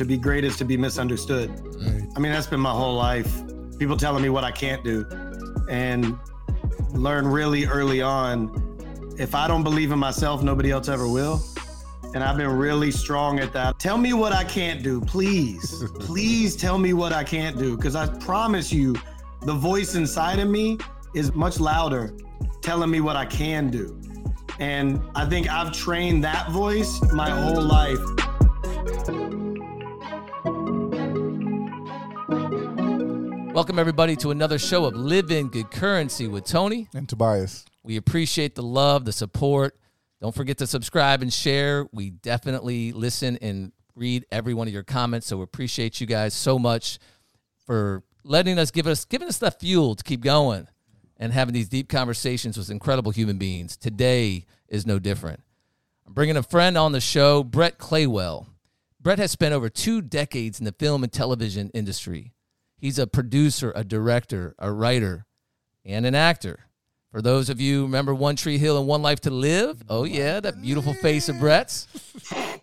to be great is to be misunderstood. Right. I mean, that's been my whole life. People telling me what I can't do. And learn really early on if I don't believe in myself, nobody else ever will. And I've been really strong at that. Tell me what I can't do, please. please tell me what I can't do. Because I promise you, the voice inside of me is much louder telling me what I can do. And I think I've trained that voice my whole life. Welcome, everybody, to another show of Living Good Currency with Tony and Tobias. We appreciate the love, the support. Don't forget to subscribe and share. We definitely listen and read every one of your comments. So we appreciate you guys so much for letting us give us giving us the fuel to keep going and having these deep conversations with incredible human beings. Today is no different. I'm bringing a friend on the show, Brett Claywell. Brett has spent over two decades in the film and television industry. He's a producer, a director, a writer, and an actor. For those of you remember One Tree Hill and One Life to Live, oh yeah, that beautiful face of Brett's.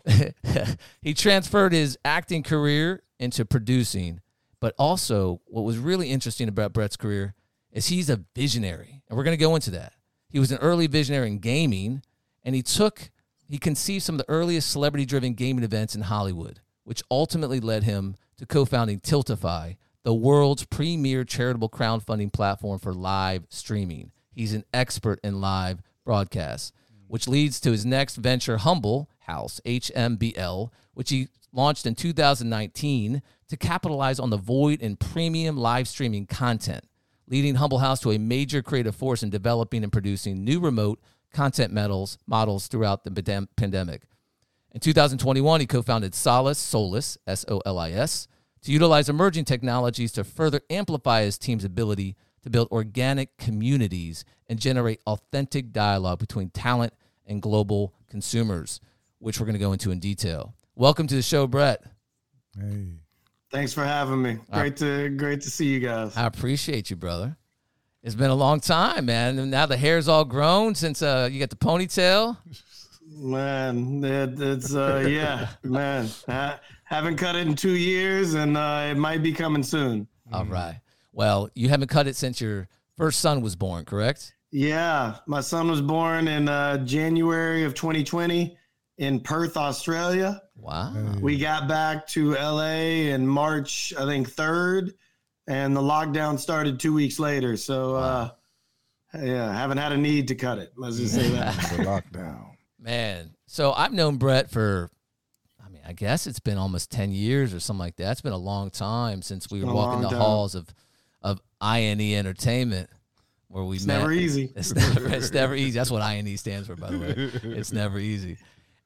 he transferred his acting career into producing, but also what was really interesting about Brett's career is he's a visionary, and we're going to go into that. He was an early visionary in gaming, and he took he conceived some of the earliest celebrity-driven gaming events in Hollywood, which ultimately led him to co-founding Tiltify, the world's premier charitable crowdfunding platform for live streaming. He's an expert in live broadcasts, which leads to his next venture, Humble House, HMBL, which he launched in 2019 to capitalize on the void in premium live streaming content, leading Humble House to a major creative force in developing and producing new remote content models, models throughout the pandemic. In 2021, he co founded Solace, Solis, S O L I S, to utilize emerging technologies to further amplify his team's ability to build organic communities and generate authentic dialogue between talent and global consumers, which we're going to go into in detail. Welcome to the show, Brett. Hey. Thanks for having me. Great to great to see you guys. I appreciate you, brother. It's been a long time, man. And now the hair's all grown since uh, you got the ponytail. Man, it, it's uh, yeah, man. I haven't cut it in two years, and uh, it might be coming soon. All right. Well, you haven't cut it since your first son was born, correct? Yeah, my son was born in uh, January of 2020 in Perth, Australia. Wow. We got back to LA in March, I think 3rd, and the lockdown started two weeks later. So, uh, wow. uh, yeah, haven't had a need to cut it. Let's just say that. the lockdown. Man, so I've known Brett for, I mean, I guess it's been almost 10 years or something like that. It's been a long time since we were walking the time. halls of, of INE Entertainment where we it's met. never easy. It's never, it's never easy. That's what INE stands for, by the way. It's never easy.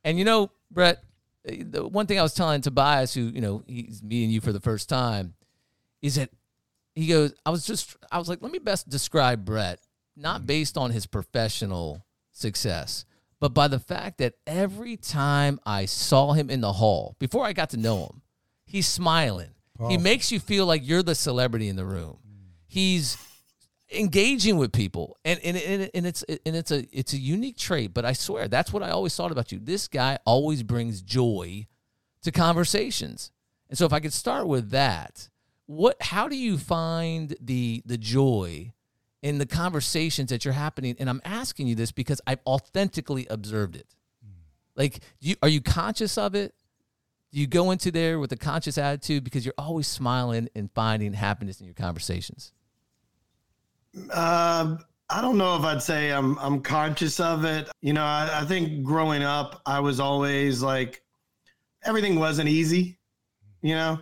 And you know, Brett, eh, the one thing I was telling Tobias, who you know he's meeting you for the first time, is that he goes, I was just, I was like, let me best describe Brett, not mm. based on his professional success, but by the fact that every time I saw him in the hall, before I got to know him, he's smiling. He makes you feel like you're the celebrity in the room. He's engaging with people and and, and, and it's and it's a it's a unique trait but i swear that's what i always thought about you this guy always brings joy to conversations and so if i could start with that what how do you find the the joy in the conversations that you're happening and i'm asking you this because i've authentically observed it. Like you are you conscious of it? Do you go into there with a conscious attitude because you're always smiling and finding happiness in your conversations? Uh, I don't know if I'd say I'm I'm conscious of it. You know, I, I think growing up, I was always like everything wasn't easy, you know,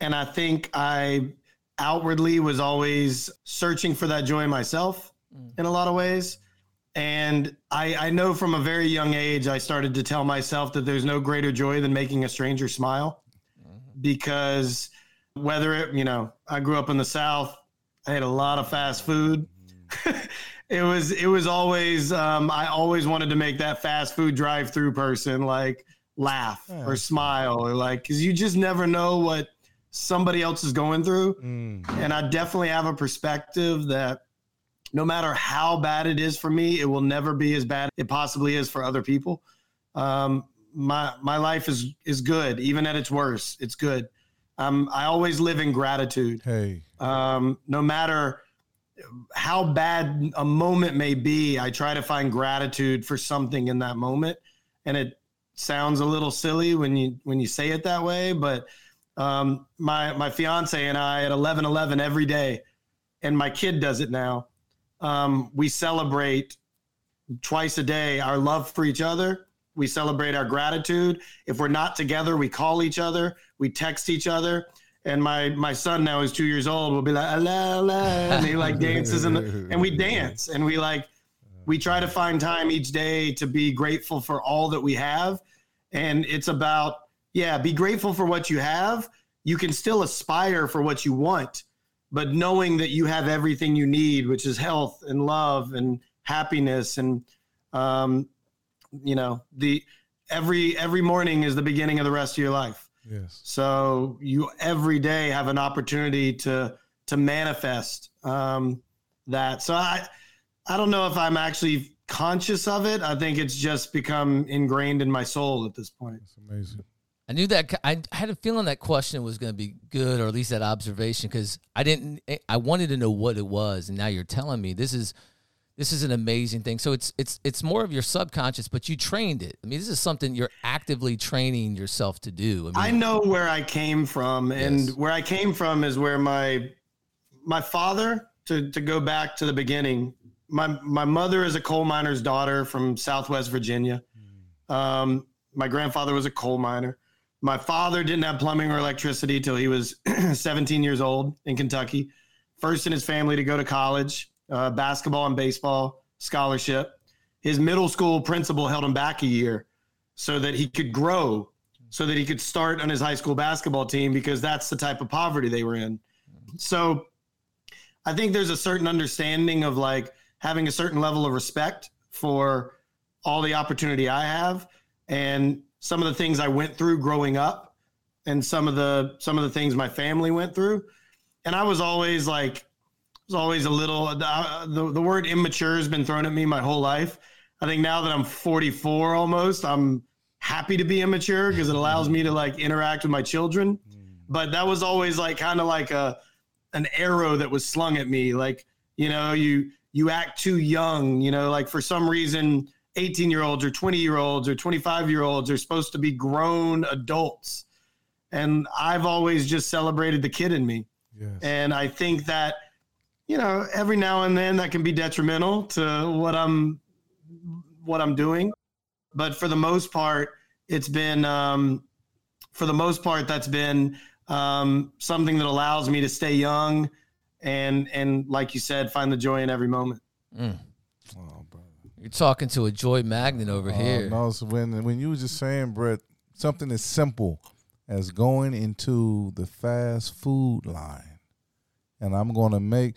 and I think I outwardly was always searching for that joy myself mm. in a lot of ways. And I, I know from a very young age, I started to tell myself that there's no greater joy than making a stranger smile mm-hmm. because whether it, you know, I grew up in the South, I had a lot of fast food. it was it was always um, I always wanted to make that fast food drive through person like laugh yeah. or smile or like because you just never know what somebody else is going through. Mm. And I definitely have a perspective that no matter how bad it is for me, it will never be as bad it possibly is for other people. Um, my my life is is good, even at its worst. It's good. Um, I always live in gratitude. Hey, Um, no matter how bad a moment may be, I try to find gratitude for something in that moment. And it sounds a little silly when you when you say it that way, but um, my my fiance and I at eleven eleven every day, and my kid does it now. Um, we celebrate twice a day our love for each other. We celebrate our gratitude. If we're not together, we call each other. We text each other. And my my son now is two years old. Will be like la la, and he like dances and and we dance and we like we try to find time each day to be grateful for all that we have. And it's about yeah, be grateful for what you have. You can still aspire for what you want, but knowing that you have everything you need, which is health and love and happiness and um, you know the every every morning is the beginning of the rest of your life. Yes, so you every day have an opportunity to to manifest um, that. So i i don't know if i'm actually conscious of it. I think it's just become ingrained in my soul at this point. It's amazing. I knew that I had a feeling that question was going to be good, or at least that observation, because I didn't. I wanted to know what it was, and now you're telling me this is this is an amazing thing. So it's it's it's more of your subconscious, but you trained it. I mean, this is something you're actively training yourself to do. I, mean, know where I came from, and Yes. where I came from is where my my father. To to go back to the beginning, my my mother is a coal miner's daughter from Southwest Virginia. Um, my grandfather was a coal miner. My father didn't have plumbing or electricity till he was 17 years old in Kentucky. First in his family to go to college, uh, basketball and baseball scholarship. His middle school principal held him back a year so that he could grow, so that he could start on his high school basketball team because that's the type of poverty they were in. So I think there's a certain understanding of like having a certain level of respect for all the opportunity I have and some of the things I went through growing up and some of the some of the things my family went through. And I was always like was always a little uh, the, the word immature has been thrown at me my whole life. I think now that I'm 44 almost, I'm happy to be immature because it allows me to like interact with my children. But that was always like kind of like a an arrow that was slung at me like, you know, you you act too young, you know, like for some reason 18 year olds or 20 year olds or 25 year olds are supposed to be grown adults. And I've always just celebrated the kid in me. Yes, And I think that, you know, every now and then that can be detrimental to what I'm what I'm doing. But for the most part, it's been um, for the most part that's been um, something that allows me to stay young and and like you said, find the joy in every moment. mm, oh, brother. You're talking to a joy magnet over Oh, here. no, so when when you were just saying, Brett, something as simple as going into the fast food line, and I'm going to make.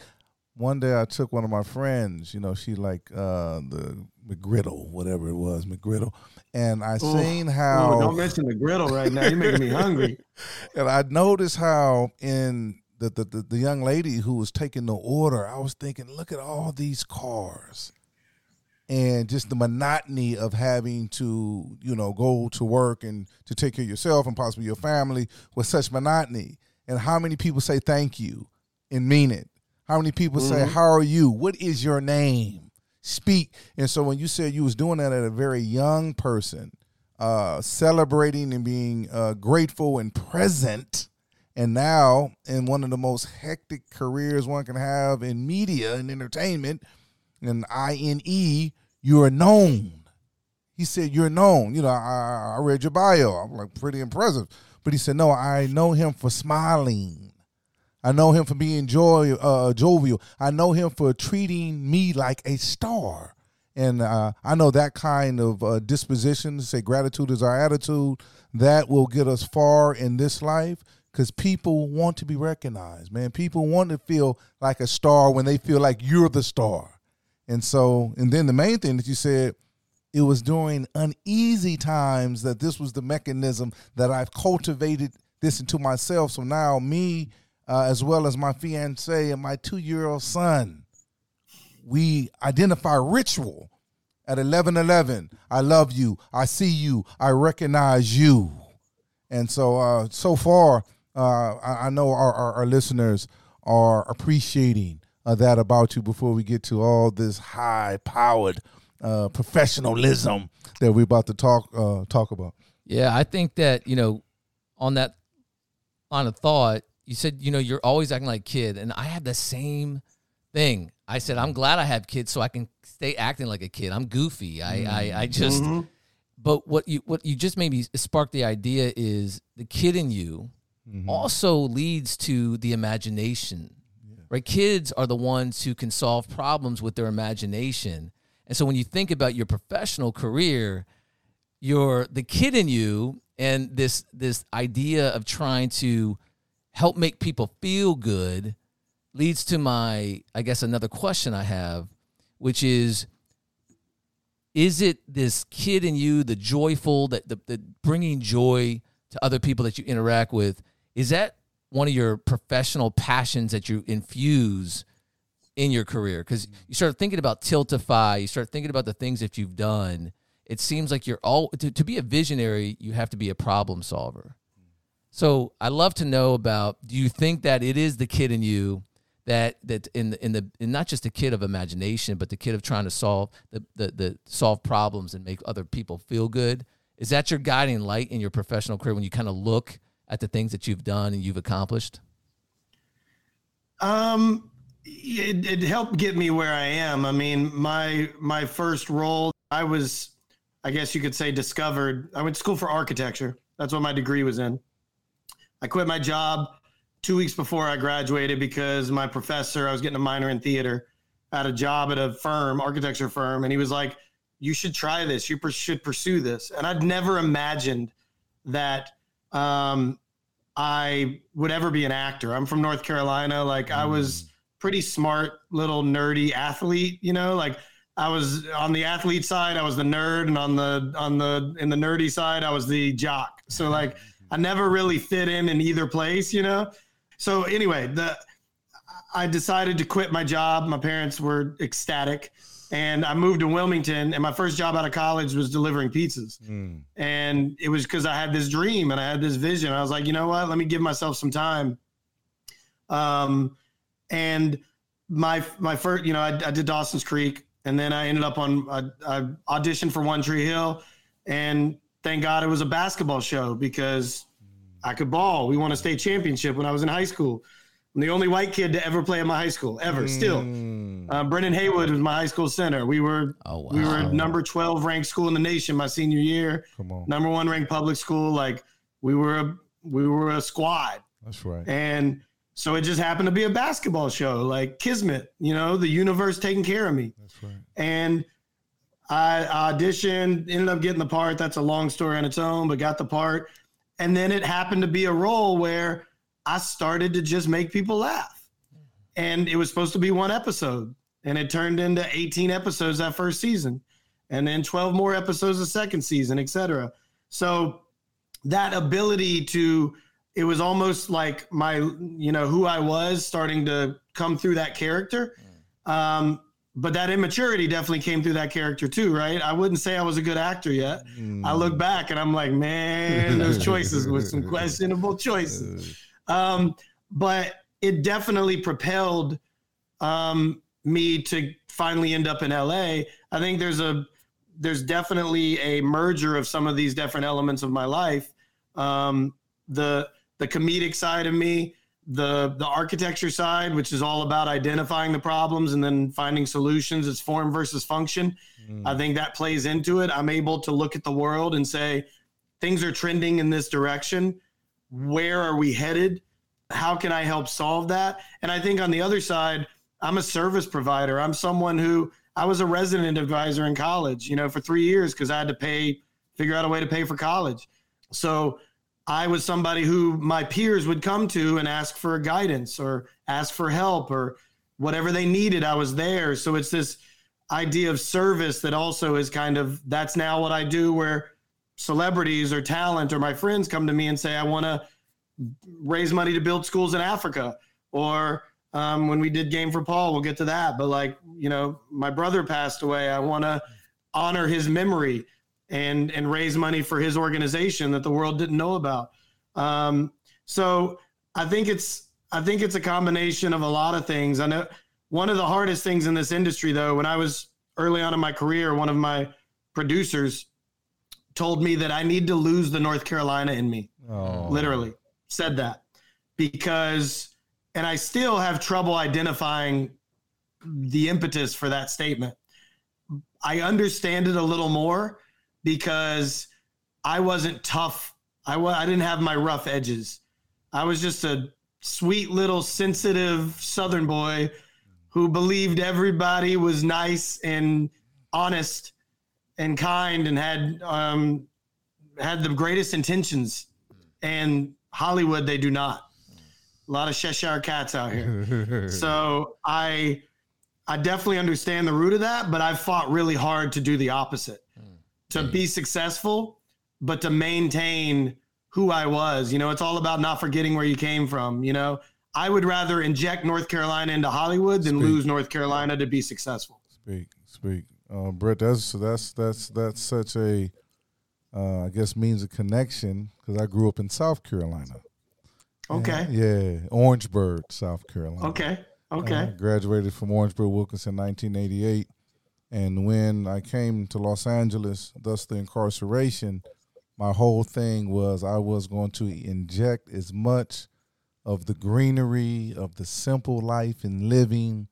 One day I took one of my friends, you know, she like uh the McGriddle, whatever it was, McGriddle, and I Ooh. seen Oh, how don't mention the griddle right now. You're making me hungry. and I noticed how in the, the the the young lady who was taking the order, I was thinking, look at all these cars, and just the monotony of having to you know go to work and to take care of yourself and possibly your family with such monotony. And how many people say thank you and mean it? How many people say Mhm. how are you? What is your name? Speak. And so when you said you was doing that at a very young person, uh, celebrating and being uh, grateful and present. And now, in one of the most hectic careers one can have in media and entertainment, and INE, you're known. He said, You're known. You know, I, I read your bio. I'm like, pretty impressive. But he said, No, I know him for smiling. I know him for being joy, uh, jovial. I know him for treating me like a star. And uh, I know that kind of uh, disposition, say gratitude is our attitude, that will get us far in this life because people want to be recognized, man. People want to feel like a star when they feel like you're the star. And so, and then the main thing that you said, it was during uneasy times that this was the mechanism that I've cultivated this into myself. So now, me, uh, as well as my fiance and my two year old son, we identify ritual at 1111. I love you. I see you. I recognize you. And so, uh, so far, uh, I, I, know our, our, our, listeners are appreciating uh, that about you before we get to all this high powered uh, professionalism that we're about to talk uh, talk about. Yeah, I think that, you know, on that on a thought, you said, you know, you're always acting like a kid. And I have the same thing. I said, I'm glad I have kids so I can stay acting like a kid. I'm goofy. I, mm-hmm. I, I just, mm-hmm. but what you, what you just maybe sparked the idea is the kid in you mm-hmm. also leads to the imagination, yeah. Right? Kids are the ones who can solve problems with their imagination. And so when you think about your professional career, you're the kid in you and this this idea of trying to help make people feel good leads to my i guess another question i have which is is it this kid in you the joyful that the, the bringing joy to other people that you interact with is that one of your professional passions that you infuse in your career? Because you start thinking about tiltify you start thinking about the things that you've done. It seems like you're all to, to be a visionary you have to be a problem solver. So i love to know about do you think that it is the kid in you that that in the in the in not just the kid of imagination but the kid of trying to solve the, the the solve problems and make other people feel good? Is that your guiding light in your professional career when you kind of look at the things that you've done and you've accomplished um it, it helped get me where i am i mean my my first role i was I guess you could say, discovered. I went to school for architecture. That's what my degree was in. I quit my job two weeks before I graduated because my professor, I was getting a minor in theater, had a job at a firm, architecture firm, and he was like, "You should try this. You should pursue this." And I'd never imagined that um, I would ever be an actor. I'm from North Carolina. Like I was mm. pretty smart, little nerdy athlete. You know, like I was on the athlete side, I was the nerd, and on the on the in the nerdy side, I was the jock. So like I never really fit in in either place, you know. So anyway, the I decided to quit my job. My parents were ecstatic, and I moved to Wilmington. And my first job out of college was delivering pizzas, mm. and it was because I had this dream and I had this vision. I was like, you know what? Let me give myself some time. Um, and my my first, you know, I, I did Dawson's Creek and then I ended up on I, I auditioned for One Tree Hill, and thank God it was a basketball show because I could ball. We won a state championship when I was in high school. I'm the only white kid to ever play in my high school ever. Mm. Still, uh, Brendan Haywood was my high school center. We were oh, wow. we were number 12 ranked school in the nation my senior year. Come on, number one ranked public school. Like we were a we were a squad. That's right. And so it just happened to be a basketball show, like Kismet, you know, the universe taking care of me. That's right. And I auditioned, ended up getting the part. That's a long story on its own, but got the part. And then it happened to be a role where I started to just make people laugh. And it was supposed to be one episode, and it turned into 18 episodes that first season, and then 12 more episodes the second season, etc. So that ability to it was almost like my you know who I was starting to come through that character. Um, but that immaturity definitely came through that character too, right? I wouldn't say I was a good actor yet. Mm. I look back and I'm like, man, those choices were some questionable choices. Um, but it definitely propelled um, me to finally end up in LA. I think there's a there's definitely a merger of some of these different elements of my life. Um, the the comedic side of me, the the architecture side, which is all about identifying the problems and then finding solutions. It's form versus function. Mm. I think that plays into it. I'm able to look at the world and say things are trending in this direction. Where are we headed? How can I help solve that? And I think on the other side, I'm a service provider. I'm someone who I was a resident advisor in college, you know, for three years because I had to pay, figure out a way to pay for college. So I was somebody who my peers would come to and ask for guidance or ask for help or whatever they needed. I was there. So it's this idea of service that also is kind of that's now what I do where celebrities or talent or my friends come to me and say, I want to raise money to build schools in Africa. Or um, when we did Game for Paul, we'll get to that. But like, you know, my brother passed away. I want to honor his memory and and raise money for his organization that the world didn't know about. Um, so I think it's I think it's a combination of a lot of things. I know one of the hardest things in this industry, though, when I was early on in my career, one of my producers told me that I need to lose the North Carolina in me. Oh. Literally said that because, and I still have trouble identifying the impetus for that statement. I understand it a little more because I wasn't tough. I w- I didn't have my rough edges. I was just a sweet little sensitive Southern boy who believed everybody was nice and honest and kind and had um, had the greatest intentions. And Hollywood, they do not. A lot of Cheshire cats out here. so I I definitely understand the root of that, but I've fought really hard to do the opposite. To be successful, but to maintain who I was. You know, it's all about not forgetting where you came from. You know, I would rather inject North Carolina into Hollywood than speak. lose North Carolina to be successful. Speak, speak, uh, Brett. That's that's that's that's such a, uh, I guess, means a connection because I grew up in South Carolina. Okay. And, yeah, Orangeburg, South Carolina. Okay. Okay. Uh, graduated from Orangeburg Wilkinson 1988. And when I came to Los Angeles, thus the incarceration, my whole thing was I was going to inject as much of the greenery, of the simple life and living,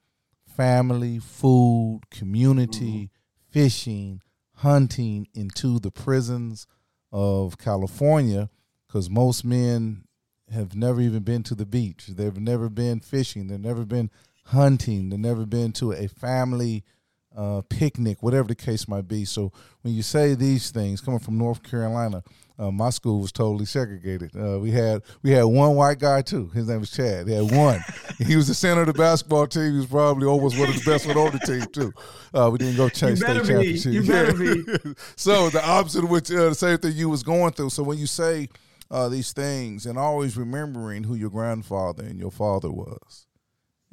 family, food, community, mm-hmm. fishing, hunting into the prisons of California because most men have never even been to the beach. They've never been fishing. They've never been hunting. They've never been to a family uh, picnic, whatever the case might be. So when you say these things, coming from North Carolina, uh, my school was totally segregated. Uh, we had we had one white guy too. His name was Chad. He had one. he was the center of the basketball team. He was probably almost one of the best one on the team too. Uh, we didn't go chase state be. championship. You better be. so the opposite of which uh, the same thing you was going through. So when you say uh, these things, and always remembering who your grandfather and your father was,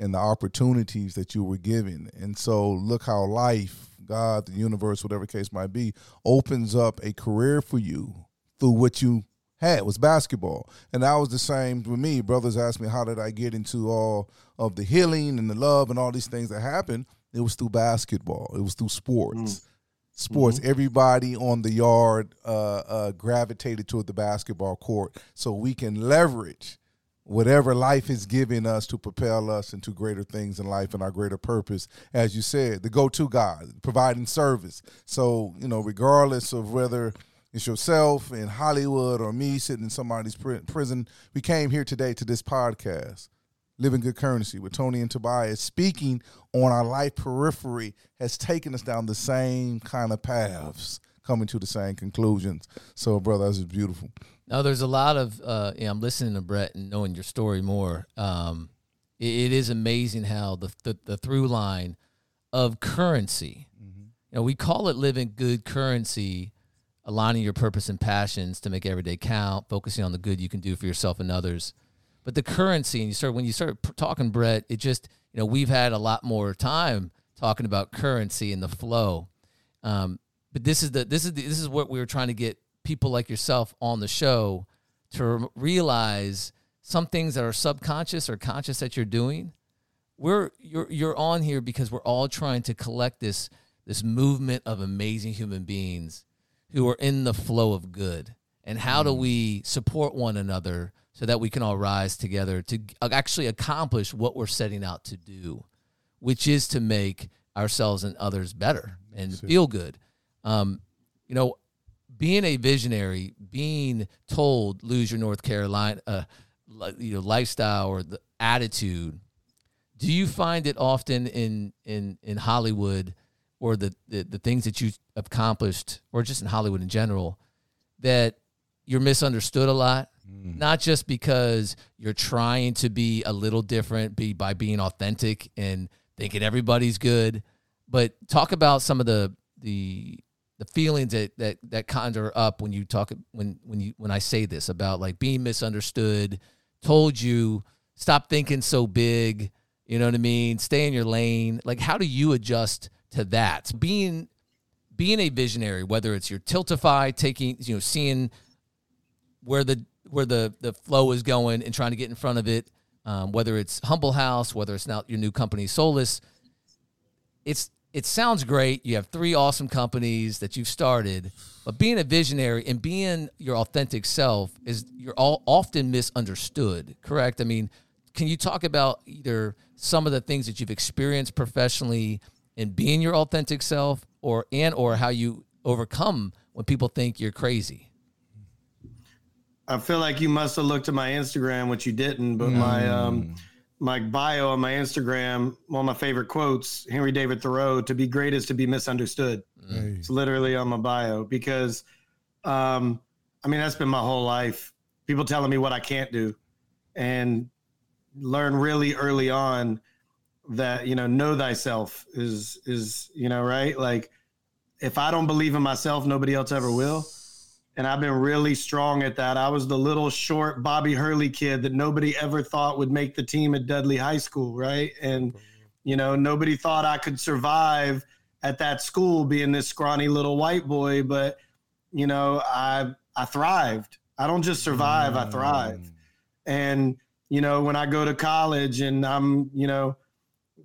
and the opportunities that you were given, and so look how life, God, the universe, whatever case might be, opens up a career for you through what you had was basketball. And that was the same with me. Brothers asked me, how did I get into all of the healing and the love and all these things that happened? It was through basketball. It was through sports. Mm. Sports. Mm-hmm. Everybody on the yard uh, uh, gravitated toward the basketball court so we can leverage whatever life is giving us to propel us into greater things in life and our greater purpose. As you said, the go to God, providing service. So, you know, regardless of whether – it's yourself in Hollywood or me sitting in somebody's prison. We came here today to this podcast, Living Good Currency, with Tony and Tobias speaking on our life periphery has taken us down the same kind of paths, coming to the same conclusions. So, brother, this is beautiful. Now, there's a lot of, uh, I'm listening to Brett and knowing your story more. Um, it, it is amazing how the, the, the through line of currency, mm-hmm. you know, we call it living good currency aligning your purpose and passions to make every day count, focusing on the good you can do for yourself and others. But the currency, and you start when you start talking, Brett, it just you know we've had a lot more time talking about currency and the flow. Um, but this is the this is the, this is what we were trying to get people like yourself on the show to realize some things that are subconscious or conscious that you're doing. We're you're you're on here because we're all trying to collect this this movement of amazing human beings who are in the flow of good and how do mm. we support one another so that we can all rise together to actually accomplish what we're setting out to do which is to make ourselves and others better and feel good um, you know being a visionary being told lose your north carolina uh, you know lifestyle or the attitude do you find it often in in in hollywood or the, the, the things that you accomplished or just in Hollywood in general that you're misunderstood a lot mm. not just because you're trying to be a little different be by being authentic and thinking everybody's good but talk about some of the the the feelings that that that conjure up when you talk when when you when I say this about like being misunderstood told you stop thinking so big you know what I mean? Stay in your lane. Like how do you adjust to that? Being being a visionary, whether it's your Tiltify, taking you know, seeing where the where the the flow is going and trying to get in front of it, um, whether it's Humble House, whether it's now your new company Solis, it's it sounds great. You have three awesome companies that you've started, but being a visionary and being your authentic self is you're all often misunderstood. Correct? I mean, can you talk about either some of the things that you've experienced professionally in being your authentic self, or and or how you overcome when people think you're crazy? I feel like you must have looked at my Instagram, which you didn't, but mm. my um my bio on my Instagram, one of my favorite quotes, Henry David Thoreau, to be great is to be misunderstood. Mm. It's literally on my bio because um I mean that's been my whole life. People telling me what I can't do. And learn really early on that, you know, know thyself is is, you know, right? Like if I don't believe in myself, nobody else ever will and I've been really strong at that. I was the little short Bobby Hurley kid that nobody ever thought would make the team at Dudley High School, right? And you know, nobody thought I could survive at that school being this scrawny little white boy, but you know, I I thrived. I don't just survive, I thrive. Mm. And you know, when I go to college and I'm, you know,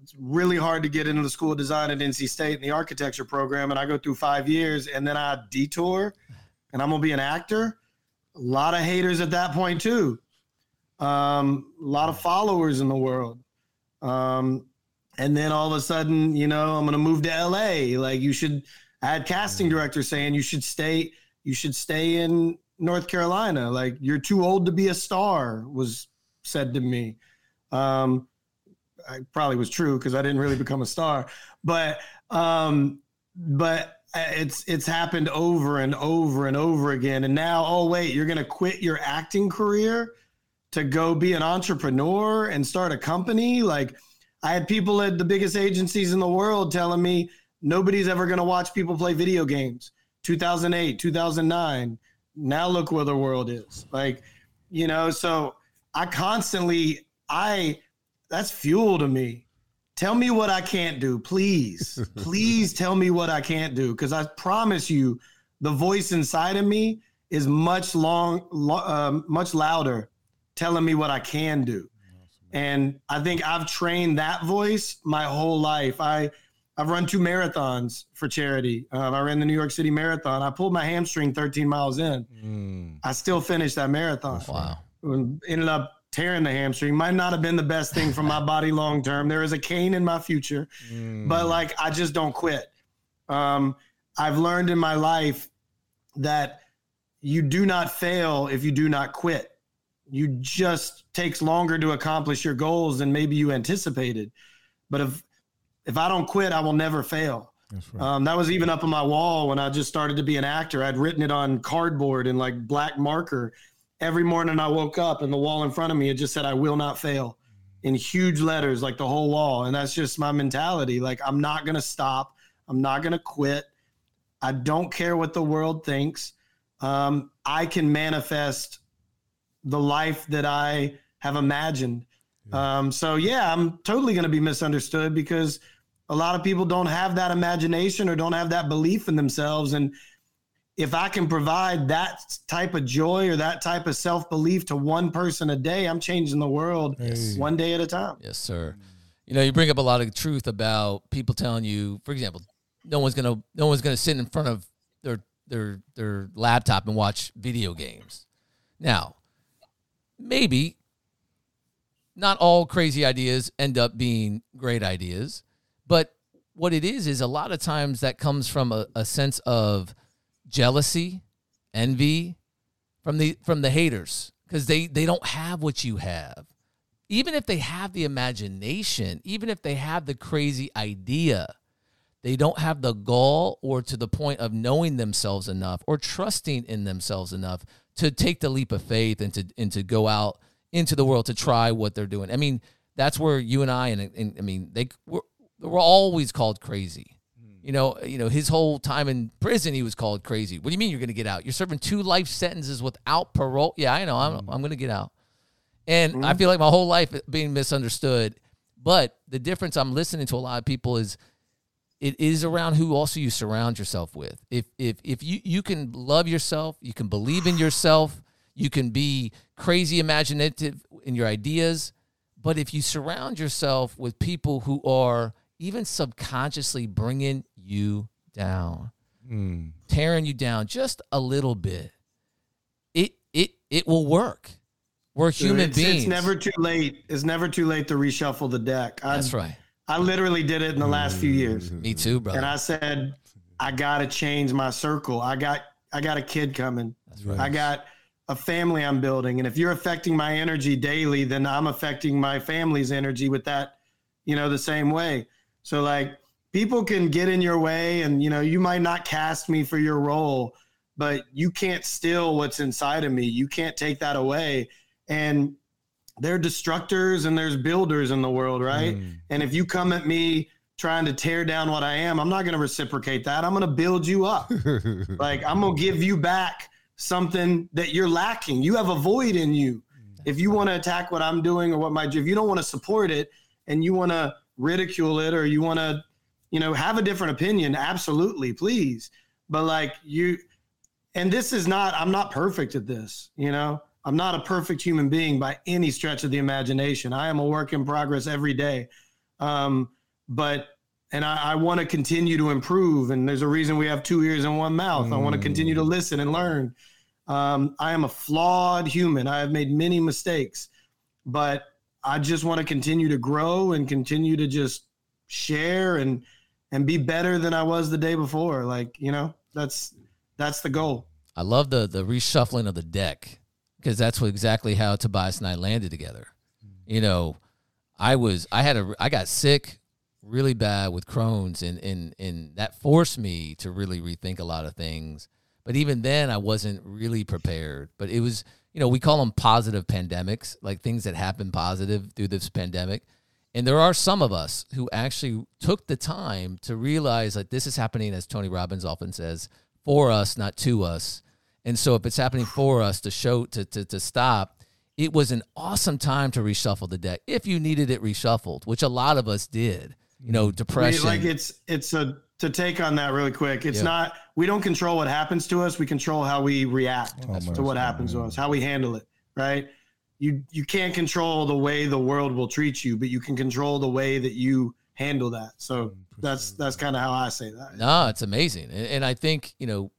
it's really hard to get into the school of design at NC State in the architecture program and I go through 5 years and then I detour and I'm gonna be an actor. A lot of haters at that point too. Um, a lot of followers in the world. Um, and then all of a sudden, you know, I'm gonna move to LA. Like you should. I had casting directors saying you should stay. You should stay in North Carolina. Like you're too old to be a star. Was said to me. Um, I probably was true because I didn't really become a star. But um, but Uh, it's it's happened over and over and over again. And now oh wait you're going to quit your acting career to go be an entrepreneur and start a company? Like i had people at the biggest agencies in the world telling me nobody's ever going to watch people play video games. 2008 2009 now look where the world is. Like you know so i constantly i that's fuel to me Tell me what I can't do, please. please tell me what I can't do because I promise you the voice inside of me is much long uh, much louder telling me what I can do. And I think I've trained that voice my whole life. I I've run two marathons for charity. Uh, I ran the New York City Marathon. I pulled my hamstring 13 miles in. Mm. I still finished that marathon. Wow. Ended up tearing the hamstring might not have been the best thing for my body long term. There is a cane in my future, mm. but like I just don't quit. Um, I've learned in my life that you do not fail if you do not quit. You just takes longer to accomplish your goals than maybe you anticipated. But if if I don't quit, I will never fail. Right. Um, that was even up on my wall when I just started to be an actor. I'd written it on cardboard and like black marker every morning I woke up and the wall in front of me it just said I will not fail in huge letters like the whole wall and that's just my mentality. Like I'm not going to stop. I'm not going to quit. I don't care what the world thinks. Um, I can manifest the life that I have imagined. Um, so yeah I'm totally going to be misunderstood because a lot of people don't have that imagination or don't have that belief in themselves and if I can provide that type of joy or that type of self belief to one person a day, I'm changing the world yes. one day at a time. Yes, sir. You know, you bring up a lot of truth about people telling you, for example, no one's gonna no one's gonna sit in front of their their their laptop and watch video games. Now, maybe not all crazy ideas end up being great ideas, but what it is is a lot of times that comes from a, a sense of jealousy, envy from the from the haters because they they don't have what you have. Even if they have the imagination, even if they have the crazy idea, they don't have the gall or to the point of knowing themselves enough or trusting in themselves enough to take the leap of faith and to and to go out into the world to try what they're doing. I mean, that's where you and I and, and I mean they we're, we're always called crazy you know, you know, his whole time in prison, he was called crazy. What do you mean you're going to get out? You're serving two life sentences without parole. Yeah, I know. I'm, mm. I'm going to get out. And mm. I feel like my whole life being misunderstood. But the difference I'm listening to a lot of people is it is around who also you surround yourself with. If if if you you can love yourself, you can believe in yourself, you can be crazy imaginative in your ideas, but if you surround yourself with people who are even subconsciously bringing you down, Mm. tearing you down just a little bit, it it it will work. We're human it's, beings. It's never too late. It's never too late to reshuffle the deck. I, That's right. I literally did it in the last few years, Me too, brother. and I said, I got to change my circle. I got I got a kid coming. That's right. I got a family I'm building, and if you're affecting my energy daily, then I'm affecting my family's energy with that, you know, the same way. So like people can get in your way, and you know, you might not cast me for your role, but you can't steal what's inside of me. You can't take that away. And there are destructors and there's builders in the world, right? Mm. And if you come at me trying to tear down what I am, I'm not going to reciprocate that. I'm going to build you up. like I'm going to give you back something that you're lacking. You have a void in you. If you want to attack what I'm doing or what my if you don't want to support it and you want to ridicule it or you want to you know have a different opinion, absolutely, please. But like you and this is not I'm not perfect at this, you know. I'm not a perfect human being by any stretch of the imagination. I am a work in progress every day. Um, but and I, I want to continue to improve. And there's a reason we have two ears and one mouth. I want to continue to listen and learn. Um, I am a flawed human. I have made many mistakes, but I just want to continue to grow and continue to just share and and be better than I was the day before. Like you know, that's that's the goal. I love the the reshuffling of the deck because that's what exactly how Tobias and I landed together. You know, I was I had a I got sick really bad with Crohn's and and and that forced me to really rethink a lot of things. But even then I wasn't really prepared. But it was, you know, we call them positive pandemics, like things that happen positive through this pandemic. And there are some of us who actually took the time to realize that this is happening, as Tony Robbins often says, for us, not to us. And so if it's happening for us to show to, to, to stop, it was an awesome time to reshuffle the deck if you needed it reshuffled, which a lot of us did. You know, mm-hmm. I mean, depression. like it's it's a to take on that really quick. It's Yeah. not we don't control what happens to us. We control how we react Oh, to what my happens to us, how we handle it. Right? You you can't control the way the world will treat you, but you can control the way that you handle that. So mm, that's that's kind of how I say that. No, it's amazing, and, and I think you know,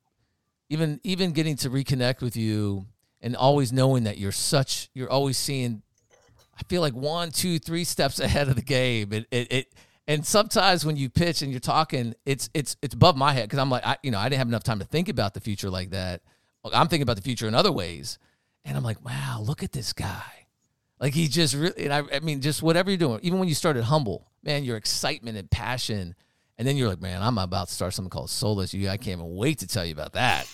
even even getting to reconnect with you and always knowing that you're such, you're always seeing. I feel like one, two, three steps ahead of the game. It it, it and sometimes when you pitch and you're talking, it's it's it's above my head because I'm like, I you know, I didn't have enough time to think about the future like that. I'm thinking about the future in other ways, and I'm like, wow, look at this guy. Like he just really, and I, I mean, just whatever you're doing, even when you started humble, man, your excitement and passion, and then you're like, man, I'm about to start something called Solis. You, I can't even wait to tell you about that.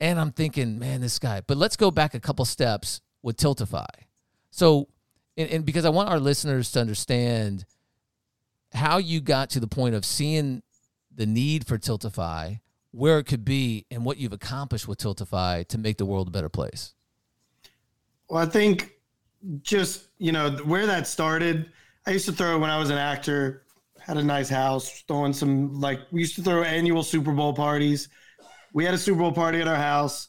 And I'm thinking, man, this guy. But let's go back a couple steps with Tiltify. So, and, and because I want our listeners to understand how you got to the point of seeing the need for Tiltify, where it could be, and what you've accomplished with Tiltify to make the world a better place. Well, I think just you know where that started. I used to throw when I was an actor. Had a nice house, throwing some like we used to throw annual Super Bowl parties. We had a Super Bowl party at our house.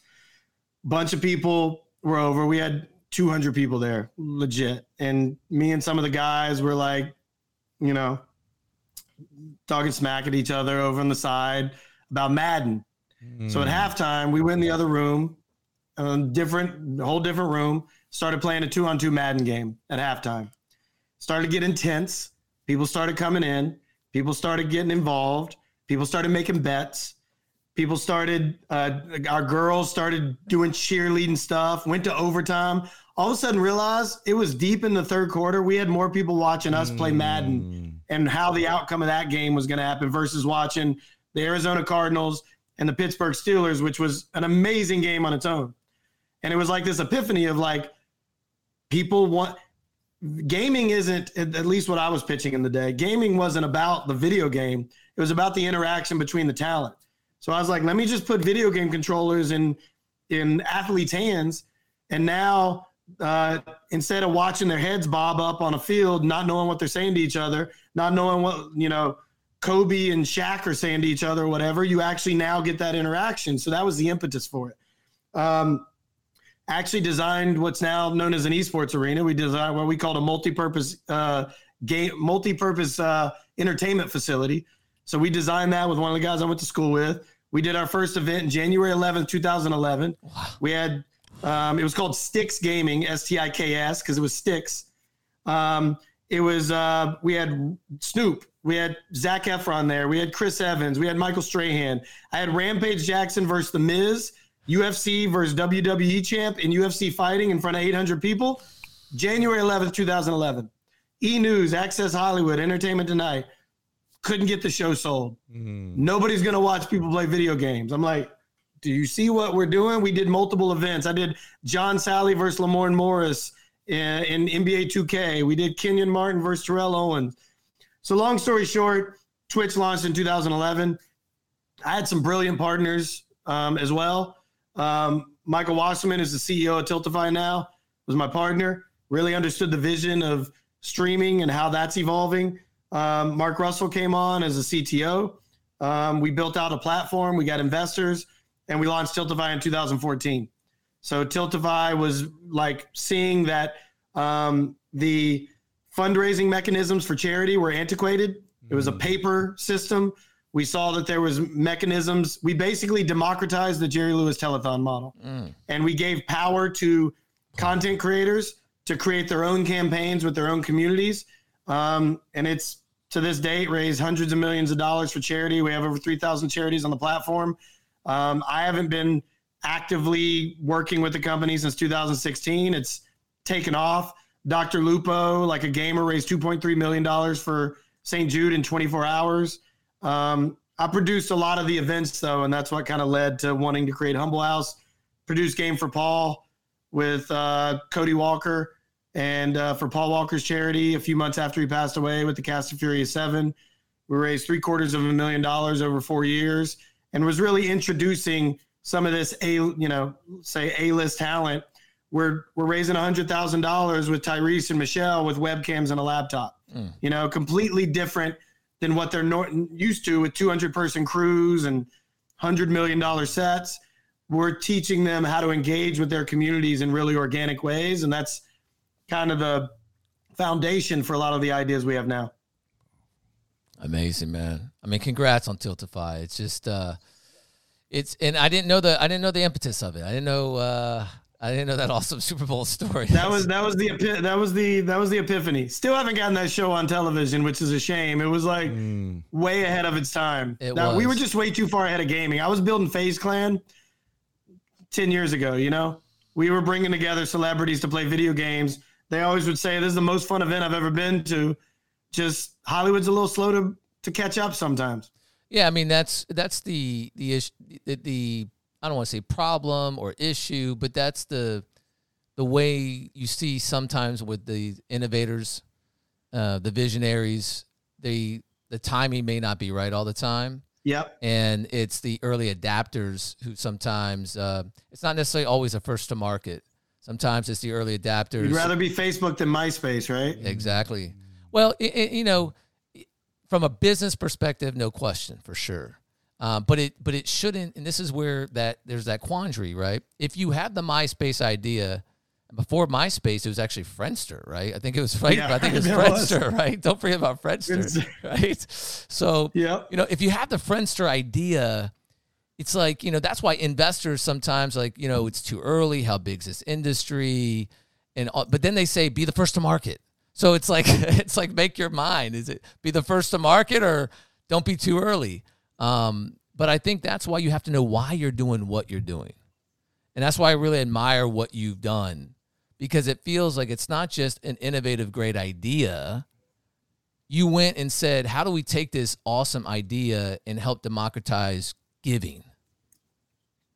Bunch of people were over. We had 200 people there, legit. And me and some of the guys were like, you know, talking smack at each other over on the side about Madden. So at mm. halftime, we went in the other room, a different, whole different room. Started playing a two-on-two Madden game at halftime. Started to get intense. People started coming in. People started getting involved. People started making bets. People started. Uh, our girls started doing cheerleading stuff. Went to overtime. All of a sudden, realized it was deep in the third quarter. We had more people watching us play Madden and how the outcome of that game was going to happen versus watching the Arizona Cardinals and the Pittsburgh Steelers, which was an amazing game on its own. And it was like this epiphany of like people want gaming isn't at least what I was pitching in the day. Gaming wasn't about the video game. It was about the interaction between the talent. So I was like, let me just put video game controllers in in athletes' hands, and now uh, instead of watching their heads bob up on a field, not knowing what they're saying to each other, not knowing what you know Kobe and Shaq are saying to each other, or whatever, you actually now get that interaction. So that was the impetus for it. Um, actually designed what's now known as an esports arena. We designed what we called a multi-purpose uh, game, multi-purpose uh, entertainment facility. So we designed that with one of the guys I went to school with. We did our first event in January 11th, 2011. Wow. We had um, it was called Sticks Gaming, S T I K S, because it was sticks. Um, it was uh, we had Snoop, we had Zac Efron there, we had Chris Evans, we had Michael Strahan. I had Rampage Jackson versus The Miz, UFC versus WWE champ in UFC fighting in front of 800 people. January 11th, 2011. E News, Access Hollywood, Entertainment Tonight couldn't get the show sold. Mm. Nobody's gonna watch people play video games. I'm like, do you see what we're doing? We did multiple events. I did John Salley versus Lamorne Morris in, in NBA 2K. We did Kenyon Martin versus Terrell Owens. So long story short, Twitch launched in 2011. I had some brilliant partners um, as well. Um, Michael Wasserman is the CEO of Tiltify now. Was my partner. Really understood the vision of streaming and how that's evolving. Um, Mark Russell came on as a CTO. Um, we built out a platform. We got investors and we launched Tiltify in 2014. So Tiltify was like seeing that um, the fundraising mechanisms for charity were antiquated. It was a mm. paper system. We saw that there was mechanisms. We basically democratized the Jerry Lewis telethon model, mm. and we gave power to content creators to create their own campaigns with their own communities. Um, and it's to this date raised hundreds of millions of dollars for charity. We have over 3,000 charities on the platform. Um, I haven't been actively working with the company since 2016. It's taken off. Dr. Lupo, like a gamer, raised 2.3 million dollars for St. Jude in 24 hours. Um, I produced a lot of the events though, and that's what kind of led to wanting to create Humble House. Produced Game for Paul with uh, Cody Walker and uh, for Paul Walker's charity a few months after he passed away with the Cast of Furious Seven. We raised three quarters of a million dollars over four years and was really introducing some of this a you know say a list talent. We're we're raising hundred thousand dollars with Tyrese and Michelle with webcams and a laptop. Mm. You know, completely different than what they're used to with 200 person crews and 100 million dollar sets. We're teaching them how to engage with their communities in really organic ways, and that's kind of the foundation for a lot of the ideas we have now. Amazing, man. I mean, congrats on Tiltify. It's just uh it's and I didn't know the I didn't know the impetus of it. I didn't know uh I didn't know that awesome Super Bowl story. That was that was the that was the that was the epiphany. Still haven't gotten that show on television, which is a shame. It was like mm. way ahead of its time. It now, was. We were just way too far ahead of gaming. I was building FaZe Clan ten years ago. You know, we were bringing together celebrities to play video games. They always would say, "This is the most fun event I've ever been to." just Hollywood's a little slow to to catch up sometimes. Yeah, I mean that's that's the the the, the I don't want to say problem or issue, but that's the the way you see sometimes with the innovators, uh, the visionaries. The the timing may not be right all the time. Yep. And it's the early adapters who sometimes uh, it's not necessarily always a first to market. Sometimes it's the early adapters. You'd rather be Facebook than MySpace, right? Exactly. Well, it, it, you know, from a business perspective, no question for sure. Um, but it but it shouldn't. And this is where that there's that quandary, right? If you had the MySpace idea before MySpace, it was actually Friendster, right? I think it was right. Yeah, I think it was Friendster, was. right? Don't forget about Friendster, right? So yeah, you know, if you have the Friendster idea, it's like you know that's why investors sometimes like you know it's too early. How big's this industry? And all, but then they say be the first to market. So it's like it's like make your mind. Is it be the first to market or don't be too early? Um, but I think that's why you have to know why you're doing what you're doing. And that's why I really admire what you've done because it feels like it's not just an innovative, great idea. You went and said, How do we take this awesome idea and help democratize giving?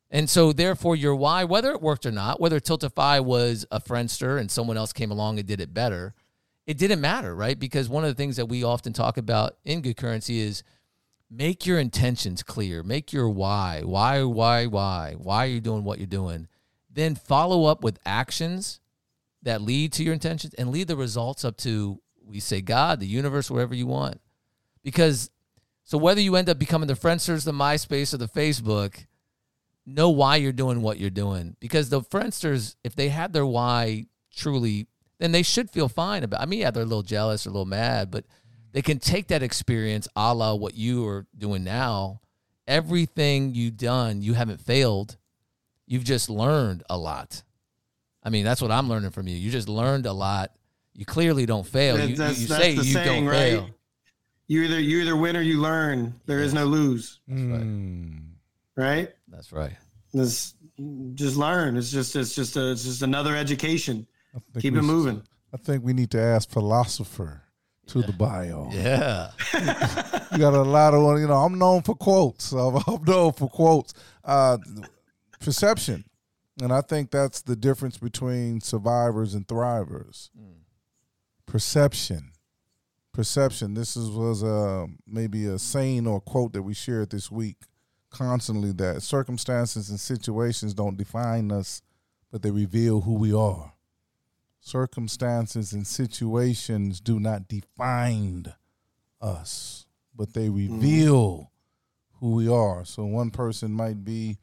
And so, therefore, your why, whether it worked or not, whether Tiltify was a friendster and someone else came along and did it better, it didn't matter, right? Because one of the things that we often talk about in good currency is make your intentions clear, make your why, why, why, why, why are you doing what you're doing? Then follow up with actions that lead to your intentions and lead the results up to, we say, God, the universe, wherever you want. Because So whether you end up becoming the Friendsters, the MySpace, or the Facebook, know why you're doing what you're doing. Because the Friendsters, if they had their why truly, then they should feel fine about. I mean, yeah, they're a little jealous or a little mad, but they can take that experience, a la what you are doing now. Everything you've done, you haven't failed. You've just learned a lot. I mean, that's what I'm learning from you. You just learned a lot. You clearly don't fail. You, That's- you that's say the you saying, don't right? fail. You either you either win or you learn. There is no lose, Mm. right? That's right. This just learn. It's just it's just a, it's just another education. Keep it s- moving. I think we need to ask philosopher to the bio. Yeah. You got a lot of you know. I'm known for quotes. I'm, known for quotes. Uh, perception, and I think that's the difference between survivors and thrivers. Perception, perception. This is was a maybe a saying or quote that we shared this week constantly. That circumstances and situations don't define us, but they reveal who we are. Circumstances and situations do not define us, but they mm-hmm. reveal who we are. So one person might be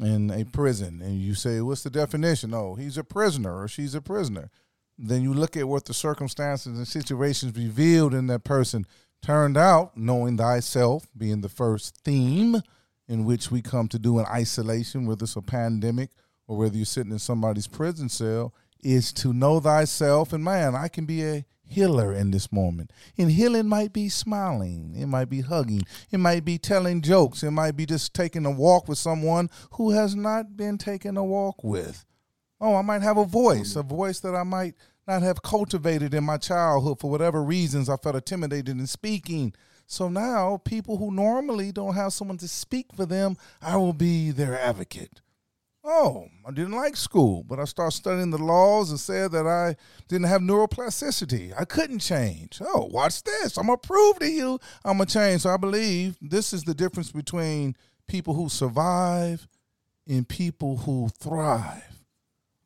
in a prison and you say, What's the definition? Oh, he's a prisoner or she's a prisoner. Then you look at what the circumstances and situations revealed in that person turned out, knowing thyself being the first theme in which we come to do in isolation, whether it's a pandemic or whether you're sitting in somebody's prison cell, is to know thyself. And man, I can be a healer in this moment. And healing might be smiling, it might be hugging, it might be telling jokes, it might be just taking a walk with someone who has not been taking a walk with. Oh, I might have a voice, a voice that I might not have cultivated in my childhood for whatever reasons I felt intimidated in speaking. So now, people who normally don't have someone to speak for them, I will be their advocate. Oh, I didn't like school, but I started studying the laws and said that I didn't have neuroplasticity. I couldn't change. Oh, watch this. I'm going to prove to you I'm going to change. So I believe this is the difference between people who survive and people who thrive.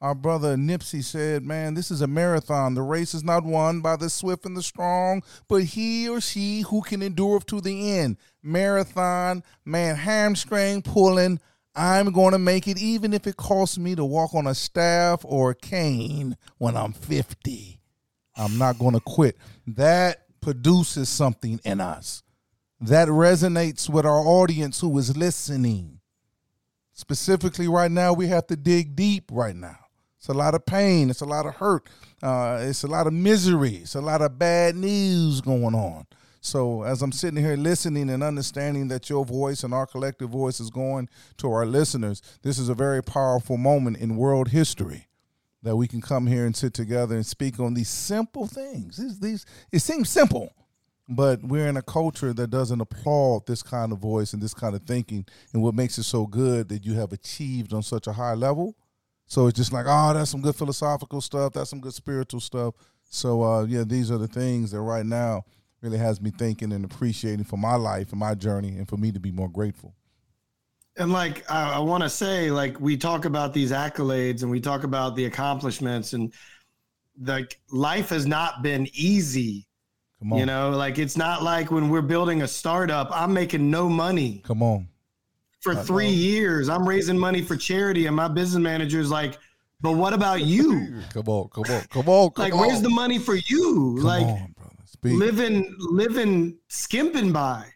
Our brother Nipsey said, Man, this is a marathon. The race is not won by the swift and the strong, but he or she who can endure to the end. Marathon, man, hamstring pulling. I'm going to make it even if it costs me to walk on a staff or a cane when I'm 50. I'm not going to quit. That produces something in us. That resonates with our audience who is listening. Specifically, right now, we have to dig deep right now. It's a lot of pain. It's a lot of hurt. Uh, it's a lot of misery. It's a lot of bad news going on. So, as I'm sitting here listening and understanding that your voice and our collective voice is going to our listeners, this is a very powerful moment in world history that we can come here and sit together and speak on these simple things. These, these it seems simple, but we're in a culture that doesn't applaud this kind of voice and this kind of thinking. And what makes it so good that you have achieved on such a high level. So it's just like, oh, that's some good philosophical stuff. That's some good spiritual stuff. So uh, yeah, these are the things that right now really has me thinking and appreciating for my life and my journey, and for me to be more grateful. And like I, I want to say, like we talk about these accolades and we talk about the accomplishments, and like life has not been easy. Come on, You know, like it's not like when we're building a startup, I'm making no money come on, for three years. I'm raising money for charity, and my business manager is like, "But what about you? come on, come on, come on, come like, on. where's the money for you? Come like, on, speak. living living skimping by.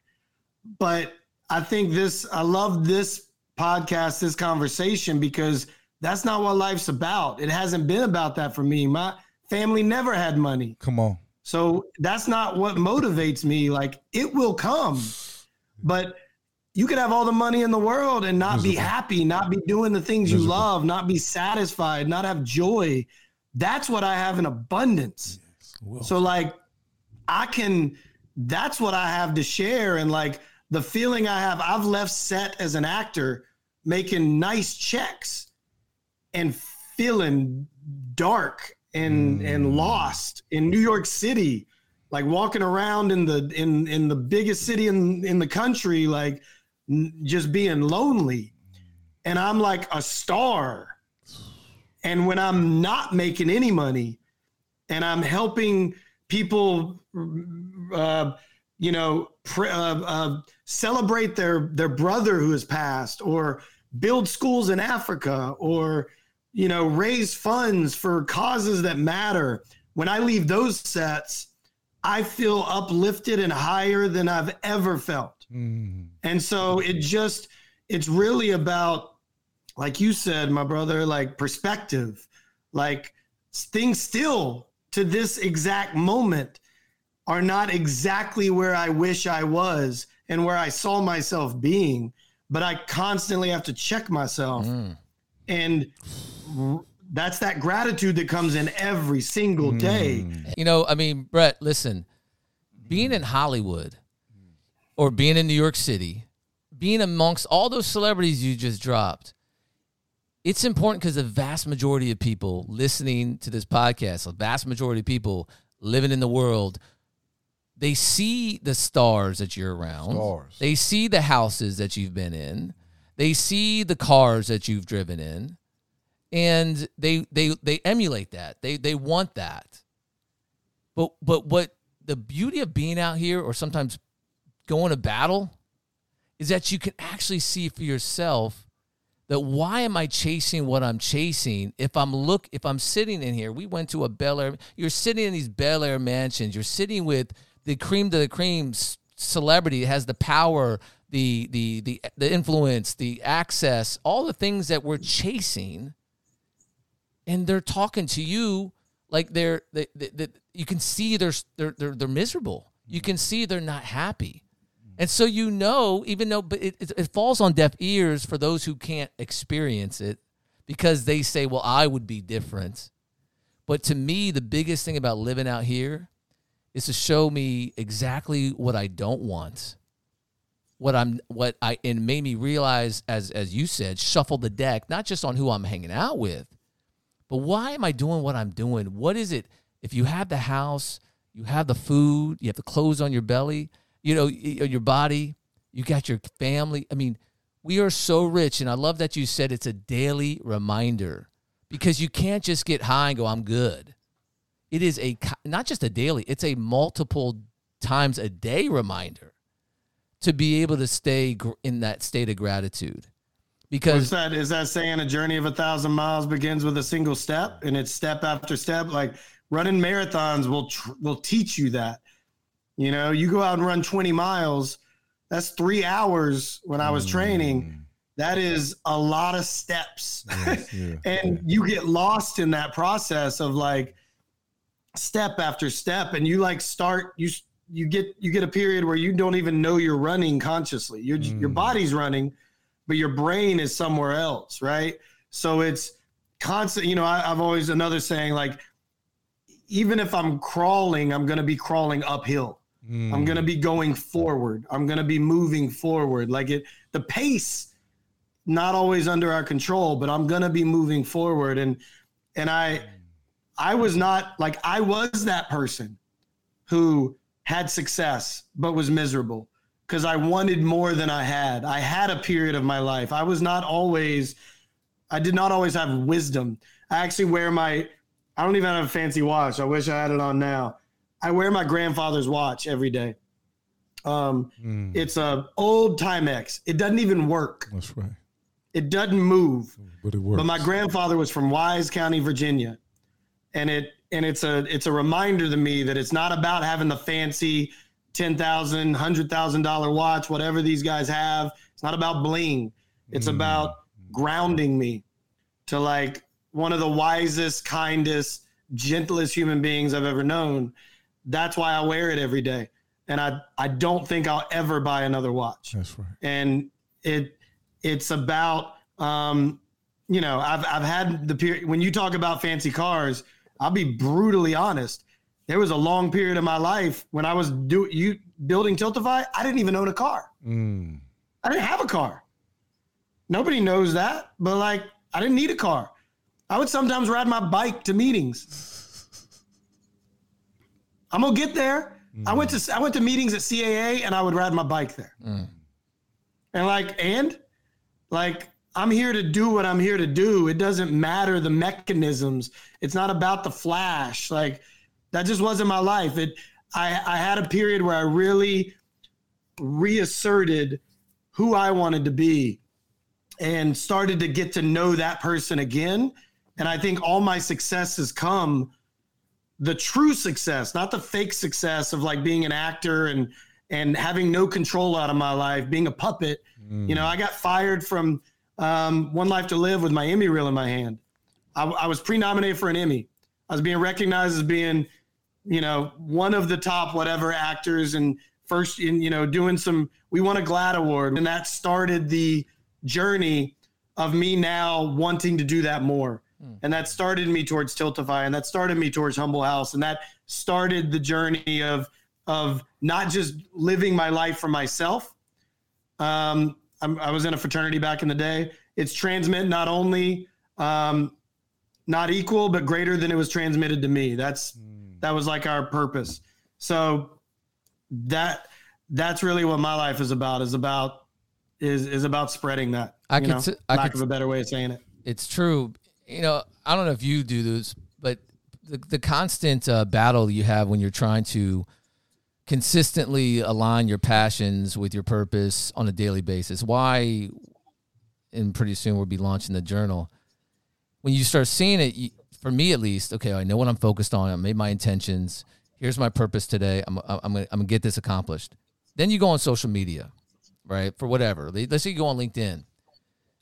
But i think this i love this podcast this conversation because that's not what life's about. It hasn't been about that for me. My family never had money. Come on, so that's not what motivates me. Like it will come. But you could have all the money in the world and not be happy not be doing the things you love not be satisfied not have joy. That's what i have in abundance. Well, so like I can that's what I have to share. And like the feeling I have I've left set as an actor making nice checks and feeling dark and hmm. and lost in New York City like walking around in the in in the biggest city in in the country like n- just being lonely. And I'm like a star. And when I'm not making any money and I'm helping people, uh, you know, pr- uh, uh, celebrate their their brother who has passed, or build schools in Africa, or you know, raise funds for causes that matter. When I leave those sets, I feel uplifted and higher than I've ever felt. Mm. And so it just, it's really about, like you said, my brother, like perspective, like things still to this exact moment are not exactly where I wish I was and where I saw myself being, but I constantly have to check myself. Mm. And that's that gratitude that comes in every single day. Mm. You know, I mean, Brett, listen, being in Hollywood or being in New York City, being amongst all those celebrities you just dropped, it's important because the vast majority of people listening to this podcast, the vast majority of people living in the world, they see the stars that you're around. Stars. They see the houses that you've been in. They see the cars that you've driven in. And they they they emulate that. They they want that. But but what the beauty of being out here or sometimes going to battle is that you can actually see for yourself that why am I chasing what I'm chasing? If I'm look if I'm sitting in here we went to a Bel Air you're sitting in these Bel Air mansions you're sitting with the cream to the cream celebrity has the power the the the the influence the access all the things that we're chasing and they're talking to you like they're they, they, they, you can see they're, they're they're they're miserable. You mm-hmm. can see they're not happy and so you know, even though, but it, it, it falls on deaf ears for those who can't experience it because they say, well, I would be different. But to me, the biggest thing about living out here is to show me exactly what I don't want. What I'm, what I, and made me realize, as as you said, shuffle the deck, not just on who I'm hanging out with, but why am I doing what I'm doing? What is it? If you have the house, you have the food, you have the clothes on your belly, you know, your body, you got your family. I mean, we are so rich. And I love that you said it's a daily reminder because you can't just get high and go, I'm good. It is a, not just a daily, it's a multiple times a day reminder to be able to stay in that state of gratitude. Because that is that saying a journey of a thousand miles begins with a single step and it's step after step. Like running marathons will tr- will teach you that you know, you go out and run 20 miles, that's three hours when I was training. Mm. That is a lot of steps. Yes, yeah, and yeah. you get lost in that process of like step after step. And you like start, you, you get, you get a period where you don't even know you're running consciously. Your, mm. your body's running, but your brain is somewhere else. Right. So it's constant, you know, I, I've always another saying like, even if I'm crawling, I'm going to be crawling uphill Mm. I'm going to be going forward. I'm going to be moving forward. Like it, the pace, not always under our control, but I'm going to be moving forward. And, and I, I was not like, I was that person who had success, but was miserable because I wanted more than I had. I had a period of my life. I was not always, I did not always have wisdom. I actually wear my, I don't even have a fancy watch. I wish I had it on now. I wear my grandfather's watch every day. Um, mm. It's a old Timex. It doesn't even work. That's right. It doesn't move. But it works. But my grandfather was from Wise County, Virginia, and it and it's a it's a reminder to me that it's not about having the fancy ten thousand, hundred thousand dollar watch, whatever these guys have. It's not about bling. It's mm. about grounding me to like one of the wisest, kindest, gentlest human beings I've ever known that's why I wear it every day. And I, I don't think I'll ever buy another watch. That's right. And it, it's about, um, you know, I've, I've had the period when you talk about fancy cars, I'll be brutally honest. There was a long period of my life when I was do you building Tiltify. I didn't even own a car. Mm. I didn't have a car. Nobody knows that, but like I didn't need a car. I would sometimes ride my bike to meetings. I'm gonna get there. Mm. I went to I went to meetings at CAA and I would ride my bike there. Mm. And like and like I'm here to do what I'm here to do. It doesn't matter the mechanisms. It's not about the flash. Like that just wasn't my life. It I, I had a period where I really reasserted who I wanted to be and started to get to know that person again. And I think all my success has come the true success, not the fake success of like being an actor and and having no control out of my life, being a puppet. Mm. You know, I got fired from um, One Life to Live with my Emmy reel in my hand. I, I was pre-nominated for an Emmy. I was being recognized as being, you know, one of the top whatever actors and first in you know doing some. We won a GLAAD award, and that started the journey of me now wanting to do that more. Mm. And that started me towards Tiltify and that started me towards Humble House. And that started the journey of of not just living my life for myself. Um, i was in a fraternity back in the day. It's transmit not only um, not equal, but greater than it was transmitted to me. That's mm. that was like our purpose. So that that's really what my life is about. Is about is is about spreading that. I can, know, I lack could, of a better way of saying it. It's true. You know, I don't know if you do this, but the the constant uh, battle you have when you're trying to consistently align your passions with your purpose on a daily basis. Why? And pretty soon we'll be launching the journal. When you start seeing it, you, for me at least, okay, I know what I'm focused on. I made my intentions. Here's my purpose today. I'm I'm I'm gonna, I'm gonna get this accomplished. Then you go on social media right? For whatever. Let's say you go on LinkedIn.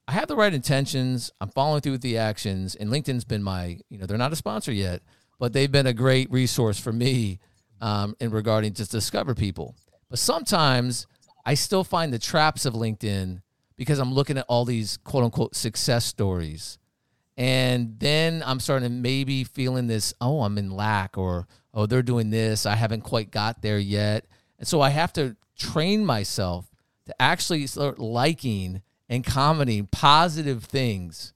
I have the right intentions. I'm following through with the actions, and LinkedIn's been my, you know, they're not a sponsor yet, but they've been a great resource for me um, in regarding to discover people. But sometimes I still find the traps of LinkedIn because I'm looking at all these quote unquote success stories. And then I'm starting to maybe feeling this, oh, I'm in lack, or oh, they're doing this. I haven't quite got there yet. And so I have to train myself to actually start liking and commenting positive things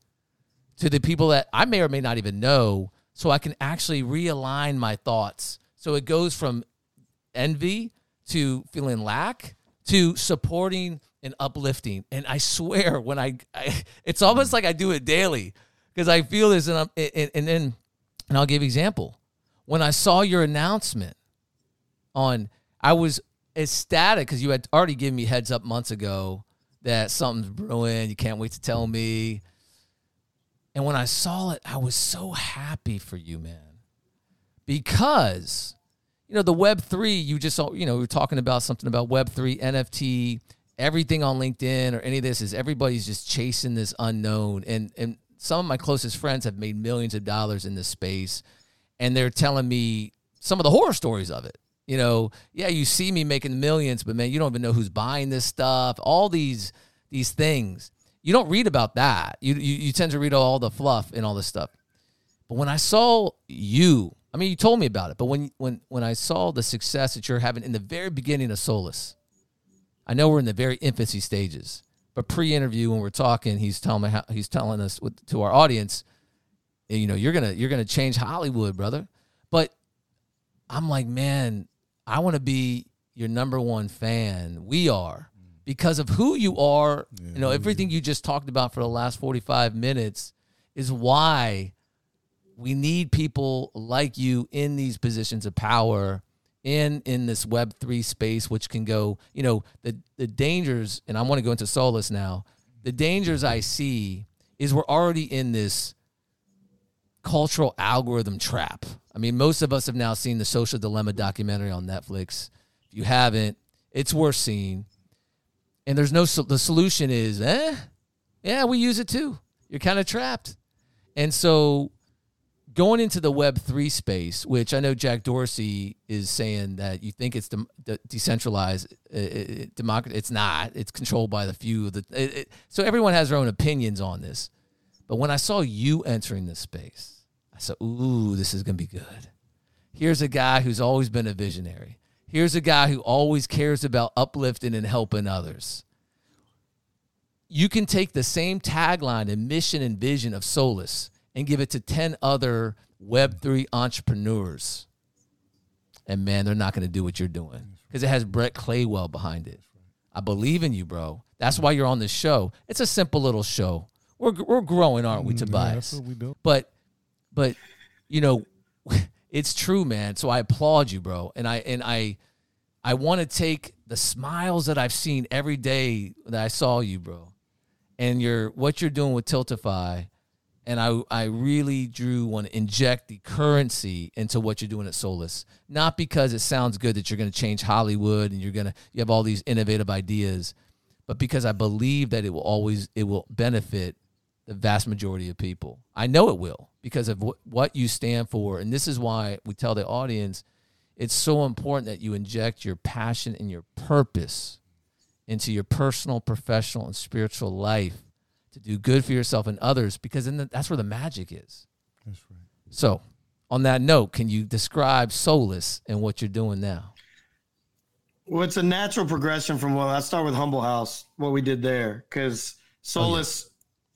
to the people that I may or may not even know so I can actually realign my thoughts. So it goes from envy to feeling lack to supporting and uplifting. And I swear, when I, I it's almost like I do it daily because I feel this, and, I'm, and, and then, and I'll give example. When I saw your announcement on, I was ecstatic because you had already given me heads up months ago that something's brewing. You can't wait to tell me. And when I saw it, I was so happy for you, man. Because, you know, the Web3, you just, you know, we are talking about something about Web3, NFT, everything on LinkedIn or any of this is everybody's just chasing this unknown. And, and some of my closest friends have made millions of dollars in this space. And they're telling me some of the horror stories of it you know, yeah, you see me making millions, but man, you don't even know who's buying this stuff. All these these things. You don't read about that. You you, you tend to read all the fluff and all this stuff. But when I saw you, I mean, you told me about it, but when when when I saw the success that you're having in the very beginning of Solis, I know we're in the very infancy stages, but pre-interview when we're talking, he's telling me how, he's telling us with, to our audience, you know, you're gonna you're gonna change Hollywood, brother. But I'm like, man, I want to be your number one fan. We are because of who you are. Yeah, you know, everything you just talked about for the last 45 minutes is why we need people like you in these positions of power in in this web 3 space which can go, you know, the the dangers and I want to go into Solis now. The dangers I see is we're already in this cultural algorithm trap. I mean, most of us have now seen the Social Dilemma documentary on Netflix. If you haven't, it's worth seeing. And there's no the solution is, eh, yeah, we use it too. You're kind of trapped. And so going into the web 3 space, which I know Jack Dorsey is saying that you think it's de- de- decentralized it, democracy it's not. It's controlled by the few the, it, so everyone has their own opinions on this. But when I saw you entering this space, I said, ooh, this is going to be good. Here's a guy who's always been a visionary. Here's a guy who always cares about uplifting and helping others. You can take the same tagline and mission and vision of Solis and give it to 10 other Web3 entrepreneurs. And man, they're not going to do what you're doing because it has Brett Claywell behind it. I believe in you, bro. That's why you're on this show. It's a simple little show. We're, we're growing, aren't we, mm, Tobias? Yeah, that's what we do. But but you know, it's true, man. So I applaud you, bro. And I and I I want to take the smiles that I've seen every day that I saw you, bro, and your what you're doing with Tiltify, and I I really drew want to inject the currency into what you're doing at Solis. Not because it sounds good that you're going to change Hollywood and you're gonna you have all these innovative ideas, but because I believe that it will always it will benefit the vast majority of people. I know it will because of wh- what you stand for, and this is why we tell the audience it's so important that you inject your passion and your purpose into your personal, professional, and spiritual life to do good for yourself and others because then that's where the magic is. That's right. So, on that note, can you describe Solis and what you're doing now? Well, it's a natural progression from what I start with Humble House, what we did there, because Solis oh, yeah.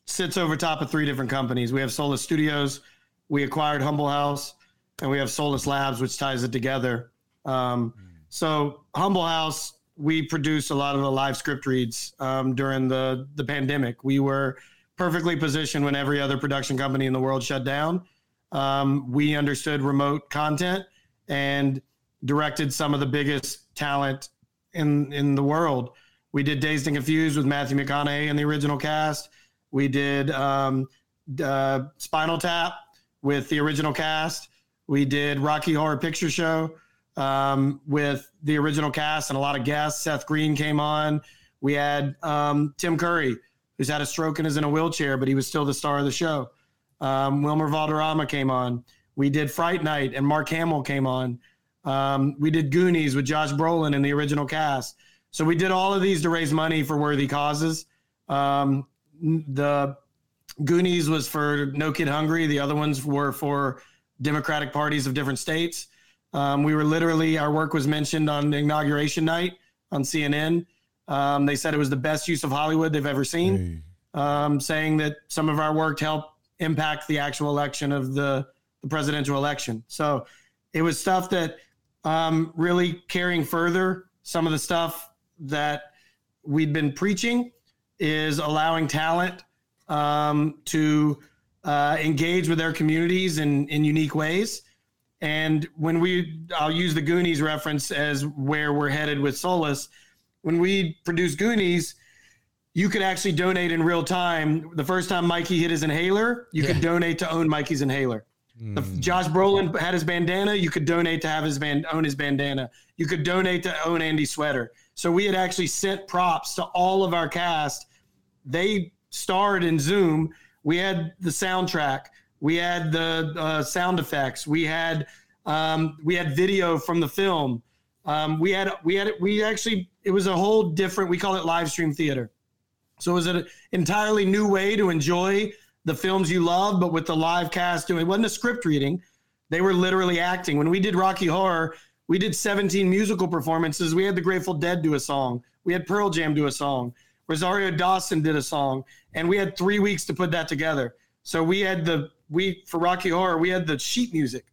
Sits over top of three different companies. We have Solis Studios, we acquired Humble House, and we have Solis Labs, which ties it together. Um. So Humble House, we produce a lot of the live script reads um, during the the pandemic. We were perfectly positioned when every other production company in the world shut down. Um, we understood remote content and directed some of the biggest talent in in the world. We did Dazed and Confused with Matthew McConaughey and the original cast. We did um, uh, Spinal Tap with the original cast. We did Rocky Horror Picture Show um, with the original cast and a lot of guests. Seth Green came on. We had um, Tim Curry, who's had a stroke and is in a wheelchair, but he was still the star of the show. Um, Wilmer Valderrama came on. We did Fright Night, and Mark Hamill came on. Um, we did Goonies with Josh Brolin in the original cast. So we did all of these to raise money for worthy causes. Um, the Goonies was for No Kid Hungry. The other ones were for Democratic parties of different states. Um, we were literally, our work was mentioned on inauguration night on CNN. Um, they said it was the best use of Hollywood they've ever seen, hey. um, saying that some of our work helped impact the actual election of the, the presidential election. So it was stuff that um, really carrying further some of the stuff that we'd been preaching is allowing talent um, to uh, engage with their communities in, in unique ways. And when we, I'll use the Goonies reference as where we're headed with Solis. When we produce Goonies, you could actually donate in real time. The first time Mikey hit his inhaler, you yeah. could donate to own Mikey's inhaler. Mm. If Josh Brolin had his bandana, you could donate to have his band own his bandana. You could donate to own Andy's sweater. So we had actually sent props to all of our cast. They starred in Zoom we had the soundtrack, we had the uh, sound effects, we had um, we had video from the film. Um, we had we had we actually it was a whole different. We call it live stream theater. So it was an entirely new way to enjoy the films you love, but with the live cast doing. It wasn't a script reading; they were literally acting. When we did Rocky Horror, we did 17 musical performances. We had the Grateful Dead do a song. We had Pearl Jam do a song. Rosario Dawson did a song, and we had three weeks to put that together. So we had the we for Rocky Horror, we had the sheet music.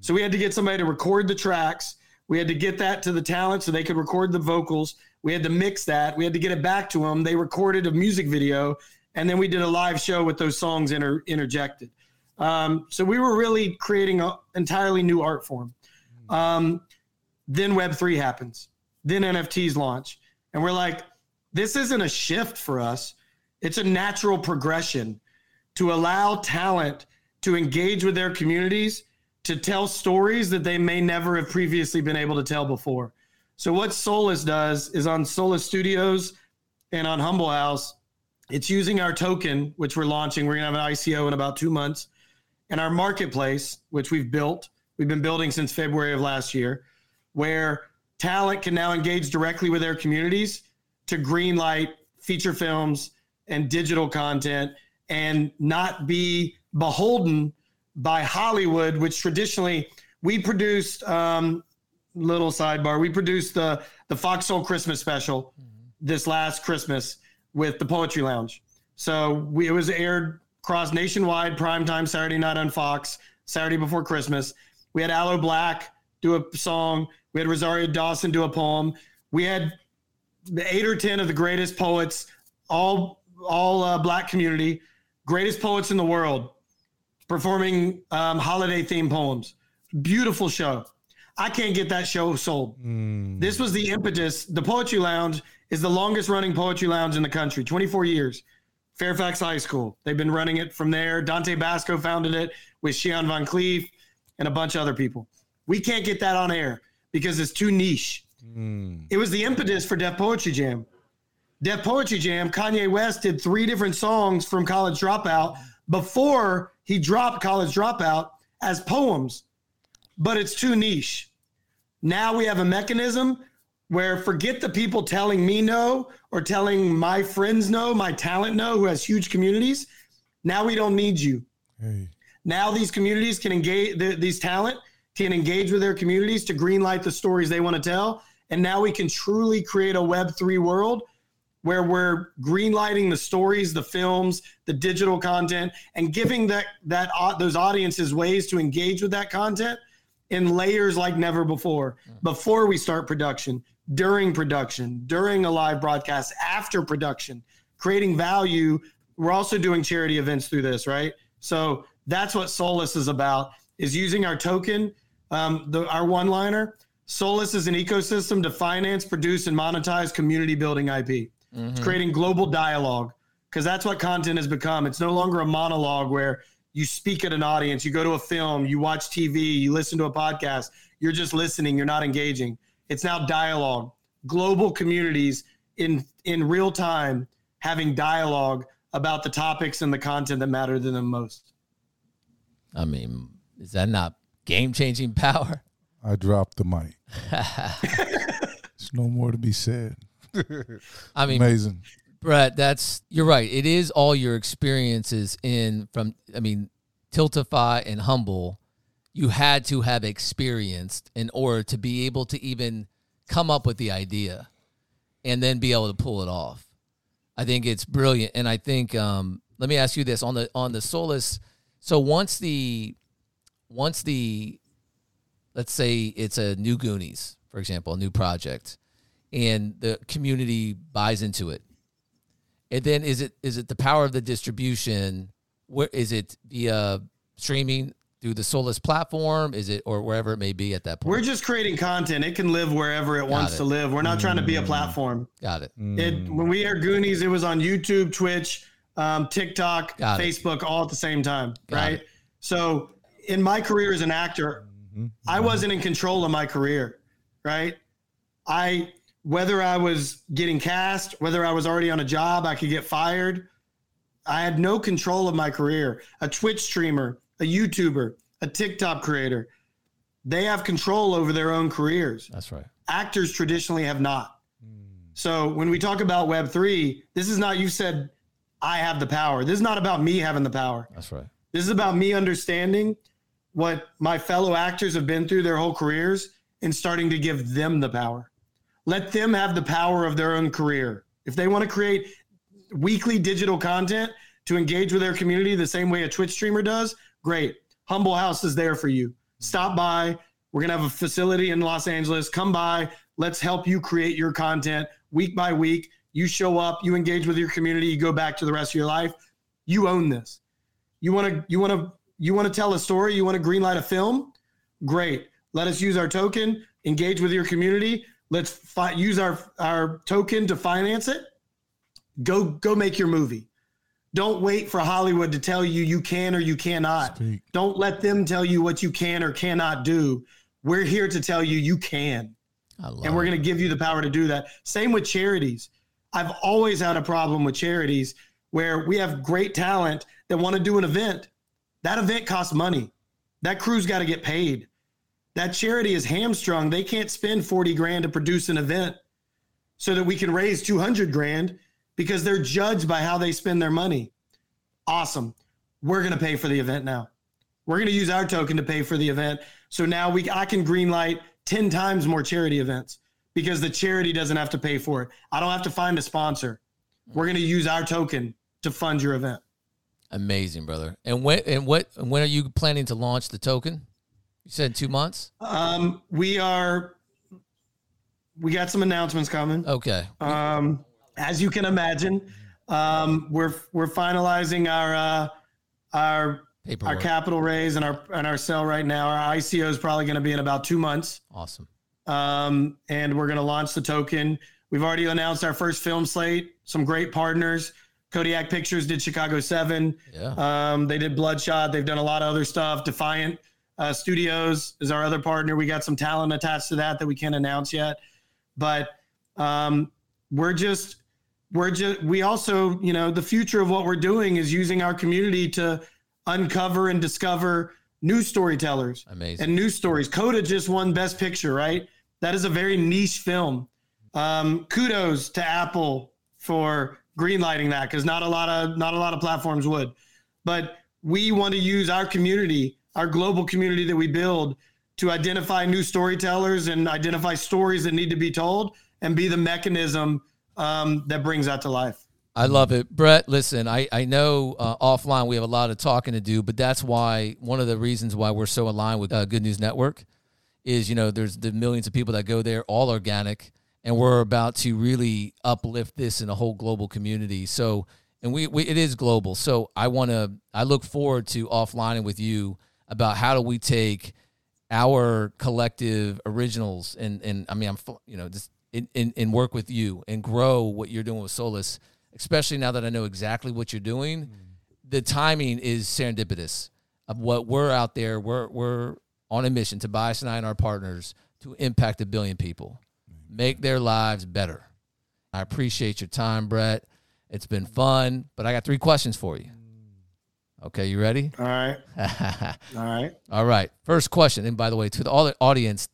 So we had to get somebody to record the tracks. We had to get that to the talent so they could record the vocals. We had to mix that. We had to get it back to them. They recorded a music video, and then we did a live show with those songs inter- interjected. Um, so we were really creating an entirely new art form. Um, then Web three happens. Then NFTs launch, and we're like, this isn't a shift for us. It's a natural progression to allow talent to engage with their communities, to tell stories that they may never have previously been able to tell before. So, what Solis does is on Solis Studios and on Humble House, it's using our token, which we're launching. We're going to have an ICO in about two months, and our marketplace, which we've built. We've been building since February of last year, where talent can now engage directly with their communities to greenlight feature films and digital content and not be beholden by Hollywood, which traditionally we produced. Um, little sidebar: we produced the the Fox Soul Christmas special mm-hmm. this last Christmas with the Poetry Lounge. So we, it was aired across nationwide primetime Saturday night on Fox, Saturday before Christmas. We had Aloe Blacc do a song. We had Rosario Dawson do a poem. We had the eight or ten of the greatest poets, all all uh, black community, greatest poets in the world, performing um, holiday theme poems. beautiful show. I can't get that show sold. This was the impetus. The Poetry Lounge is the longest running poetry lounge in the country, 24 years. Fairfax High School. They've been running it from there. Dante Basco founded it with Shihan Van Clief and a bunch of other people. We can't get that on air because it's too niche. Hmm. It was the impetus for Def Poetry Jam. Def Poetry Jam, Kanye West did three different songs from College Dropout before he dropped College Dropout as poems, but it's too niche. Now we have a mechanism where forget the people telling me no or telling my friends no, my talent no, who has huge communities. Now we don't need you. Hey. Now these communities can engage, th- these talent can engage with their communities to greenlight the stories they want to tell. And now we can truly create a Web3 world where we're greenlighting the stories, the films, the digital content, and giving that that those audiences ways to engage with that content in layers like never before. Mm. Before we start production, during production, during a live broadcast, after production, creating value. We're also doing charity events through this, right? So that's what Solis is about: is using our token, um, the, our one-liner. Solis is an ecosystem to finance, produce, and monetize community building IP. It's creating global dialogue because that's what content has become. It's no longer a monologue where you speak at an audience, you go to a film, you watch TV, you listen to a podcast. You're just listening, you're not engaging. It's now dialogue. Global communities in in real time having dialogue about the topics and the content that matter to them most. I mean, is that not game changing power? I dropped the mic. There's no more to be said. I mean, Amazing. Brett, that's you're right. It is all your experiences in from I mean, Tiltify and Humble, you had to have experienced in order to be able to even come up with the idea and then be able to pull it off. I think it's brilliant. And I think um let me ask you this on the on the Solis. So once the once the let's say it's a new Goonies, for example, a new project, and the community buys into it. And then is it is it the power of the distribution? Where is it via streaming through the Solis platform? Is it or wherever it may be at that point? We're just creating content. It can live wherever it wants it. to live. We're not trying to be a platform. Got it. It when we air Goonies, it was on YouTube, Twitch, um, TikTok, Got it. Facebook, all at the same time, Got right? it. So in my career as an actor, mm-hmm. Mm-hmm. I wasn't in control of my career, right? I whether I was getting cast, whether I was already on a job, I could get fired. I had no control of my career. A Twitch streamer, a YouTuber, a TikTok creator, they have control over their own careers That's right. actors traditionally have not. Mm. So when we talk about Web3, this is not, you said, I have the power. This is not about me having the power. That's right. This is about me understanding what my fellow actors have been through their whole careers and starting to give them the power. Let them have the power of their own career. If they want to create weekly digital content to engage with their community the same way a Twitch streamer does, great. Humble House is there for you. Stop by. We're going to have a facility in Los Angeles. Come by. Let's help you create your content week by week. You show up, you engage with your community, you go back to the rest of your life. You own this. You want to you want to you want to tell a story, you want to greenlight a film? Great. Let us use our token, engage with your community. Let's fi- use our our token to finance it. Go go make your movie. Don't wait for Hollywood to tell you you can or you cannot. Speak. Don't let them tell you what you can or cannot do. We're here to tell you you can and we're going to give you the power to do that. Same with charities. I've always had a problem with charities where we have great talent that want to do an event. That event costs money. That crew's got to get paid. That charity is hamstrung. They can't spend 40 grand to produce an event so that we can raise 200 grand because they're judged by how they spend their money. Awesome. We're going to pay for the event now. We're going to use our token to pay for the event. So now we I can greenlight 10 times more charity events because the charity doesn't have to pay for it. I don't have to find a sponsor. We're going to use our token to fund your event. Amazing, brother. And when and what and when are you planning to launch the token? You said two months. Um, we are we got some announcements coming. Okay. Um, as you can imagine, um, we're we're finalizing our uh, our our capital raise and our and our sale right now. Our ICO is probably going to be in about two months, awesome. um, and we're going to launch the token. We've already announced our first film slate. Some great partners. Kodiak Pictures did Chicago Seven. Yeah. Um, they did Bloodshot. They've done a lot of other stuff. Defiant uh, Studios is our other partner. We got some talent attached to that that we can't announce yet, but um, we're just we're just we also you know the future of what we're doing is using our community to uncover and discover new storytellers Amazing. and new stories. Coda just won Best Picture, right? That is a very niche film. Um, kudos to Apple for greenlighting that because not a lot of not a lot of platforms would. But we want to use our community, our global community that we build, to identify new storytellers and identify stories that need to be told, and be the mechanism um, that brings that to life. I love it. Brett, listen, I, I know uh, offline we have a lot of talking to do, but that's why one of the reasons why we're so aligned with uh, Good News Network is, you know, there's the millions of people that go there, all organic, and we're about to really uplift this in a whole global community. So, and we, we it is global. So I want to, I look forward to offlining with you about how do we take our collective originals and, and I mean, I'm, you know, just in, in, in work with you and grow what you're doing with Solis especially now that I know exactly what you're doing, mm. the timing is serendipitous of what we're out there. We're we're on a mission Tobias and I and our partners to impact a billion people, make their lives better. I appreciate your time, Brett. It's been fun, but I got three questions for you. Okay, you ready? All right, all right. All right. First question, and by the way, to the all the audience,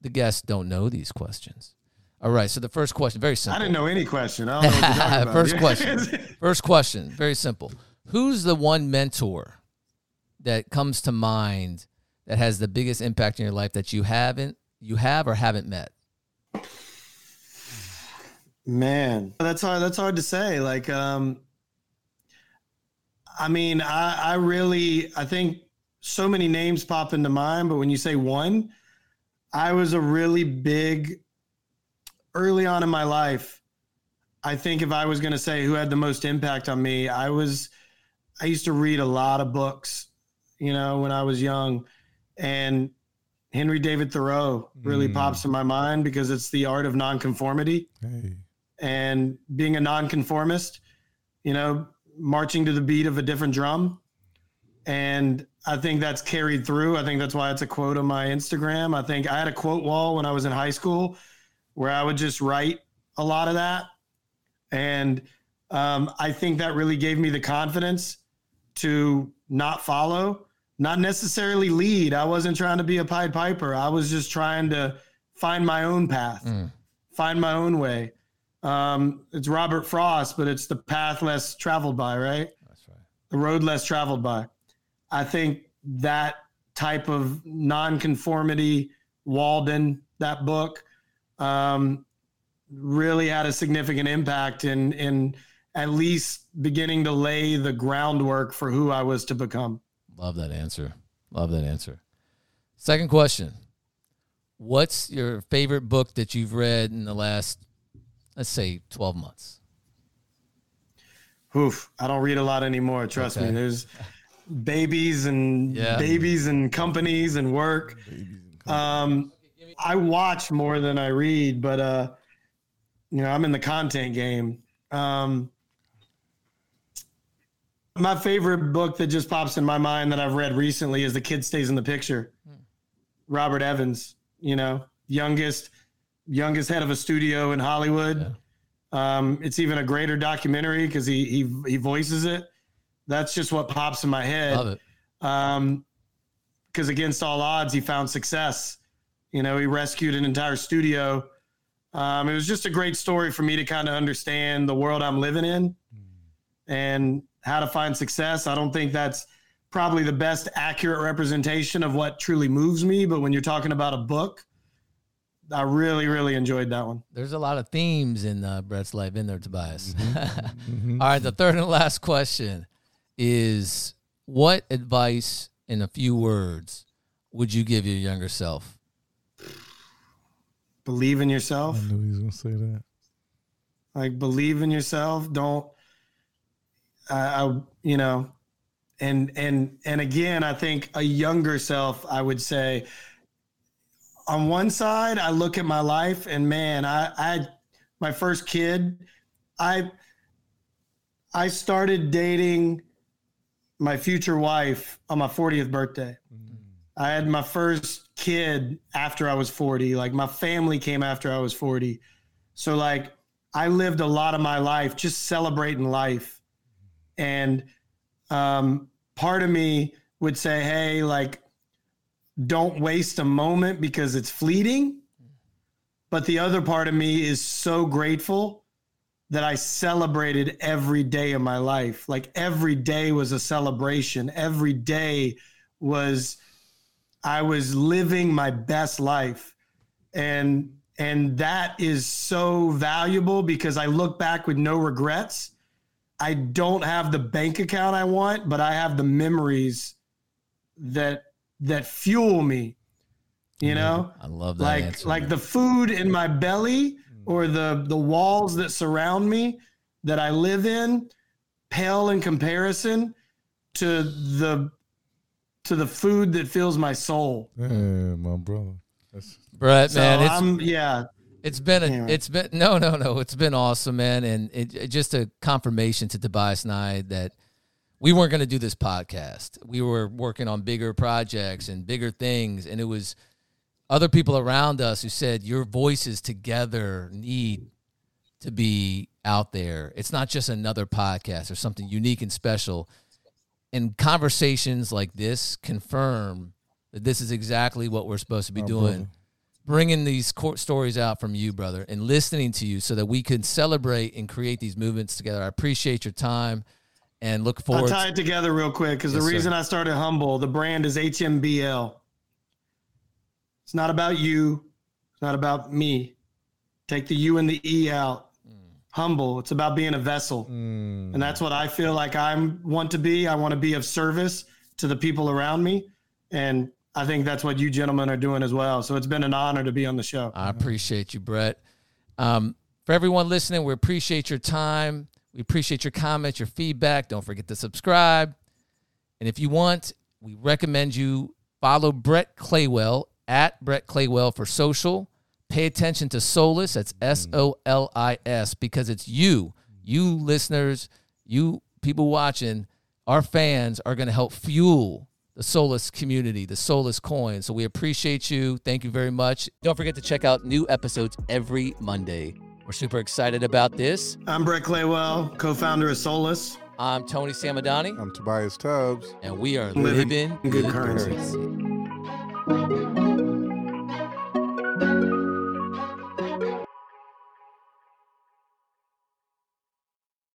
the guests don't know these questions. All right. So the first question, very simple. I didn't know any question. I don't know what you're about. First question. First question, very simple. Who's the one mentor that comes to mind that has the biggest impact in your life that you haven't you have or haven't met? Man, that's hard. That's hard to say. Like, um, I mean, I, I really, I think so many names pop into mind, but when you say one, I was a really big early on in my life. I think if I was going to say who had the most impact on me, I was, I used to read a lot of books, you know, when I was young, and Henry David Thoreau really Mm. pops in my mind because it's the art of nonconformity Hey. and being a nonconformist, you know, marching to the beat of a different drum. And I think that's carried through. I think that's why it's a quote on my Instagram. I think I had a quote wall when I was in high school where I would just write a lot of that. And um, I think that really gave me the confidence to not follow, not necessarily lead. I wasn't trying to be a Pied Piper. I was just trying to find my own path, Mm. find my own way. Um, it's Robert Frost, but it's the path less traveled by, right? That's right. The road less traveled by. I think that type of nonconformity, Walden, that book, um, really had a significant impact in in at least beginning to lay the groundwork for who I was to become. Love that answer. Love that answer. Second question. What's your favorite book that you've read in the last let's say 12 months? Oof, I don't read a lot anymore. Trust Okay. me. There's babies and Yeah. babies and companies and work. Um, I watch more than I read, but uh, you know, I'm in the content game. Um, my favorite book that just pops in my mind that I've read recently is "The Kid Stays in the Picture." Robert Evans, you know, youngest youngest head of a studio in Hollywood. Um, it's even a greater documentary because he he he voices it. That's just what pops in my head Love it. um, because against all odds, he found success. You know, he rescued an entire studio. Um, it was just a great story for me to kind of understand the world I'm living in and how to find success. I don't think that's probably the best accurate representation of what truly moves me. But when you're talking about a book, I really, really enjoyed that one. There's a lot of themes in uh, Brett's life in there, Tobias. Mm-hmm. All right, the third and last question is what advice in a few words would you give your younger self? Believe in yourself. I knew he was gonna say that. like believe in yourself don't I, you know and and and again i think a younger self i would say on one side i look at my life and man i i my first kid. I i started dating my future wife on my 40th birthday. Mm. I had my first kid after i was 40 like my family came after i was 40 so like i lived a lot of my life just celebrating life and um, part of me would say, hey, like, don't waste a moment because it's fleeting. But the other part of me is so grateful that I celebrated every day of my life. Like every day was a celebration. Every day was I was living my best life. And and that is so valuable because I look back with no regrets I don't have the bank account I want, but I have the memories that that fuel me. You know, I love that. Like answer, like man. the food in my belly mm. or the the walls that surround me that I live in pale in comparison to the to the food that fills my soul. Yeah, my brother. That's, Brett, So man, it's I'm yeah. It's been a, Anyway. it's been no, no, no. It's been awesome, man, and it, it- just a confirmation to Tobias and I that we weren't going to do this podcast. We were working on bigger projects and bigger things, and it was other people around us who said your voices together need to be out there. It's not just another podcast or something unique and special. And conversations like this confirm that this is exactly what we're supposed to be my doing brother. Bringing these court stories out from you, brother, and listening to you so that we can celebrate and create these movements together. I appreciate your time and look forward. I'll tie it together real quick because Yes, the sir. reason I started Humble, the brand is HMBL. It's not about you. It's not about me. Take the U and the E out. Humble. It's about being a vessel. Mm. And that's what I feel like I want to be. I want to be of service to the people around me. And I think that's what you gentlemen are doing as well. So it's been an honor to be on the show. I appreciate you, Brett. Um, for everyone listening, we appreciate your time. We appreciate your comments, your feedback. Don't forget to subscribe. And if you want, we recommend you follow Brett Claywell at Brett Claywell for social. Pay attention to Solis. That's S O L I S because it's you, you listeners, you people watching, our fans are going to help fuel the Solis community, the Solis coin. So we appreciate you. Thank you very much. Don't forget to check out new episodes every Monday. We're super excited about this. I'm Brett Claywell, co founder of Solis. I'm Tony Samadani, I'm Tobias Tubbs. and we are Living living good good currency. currency.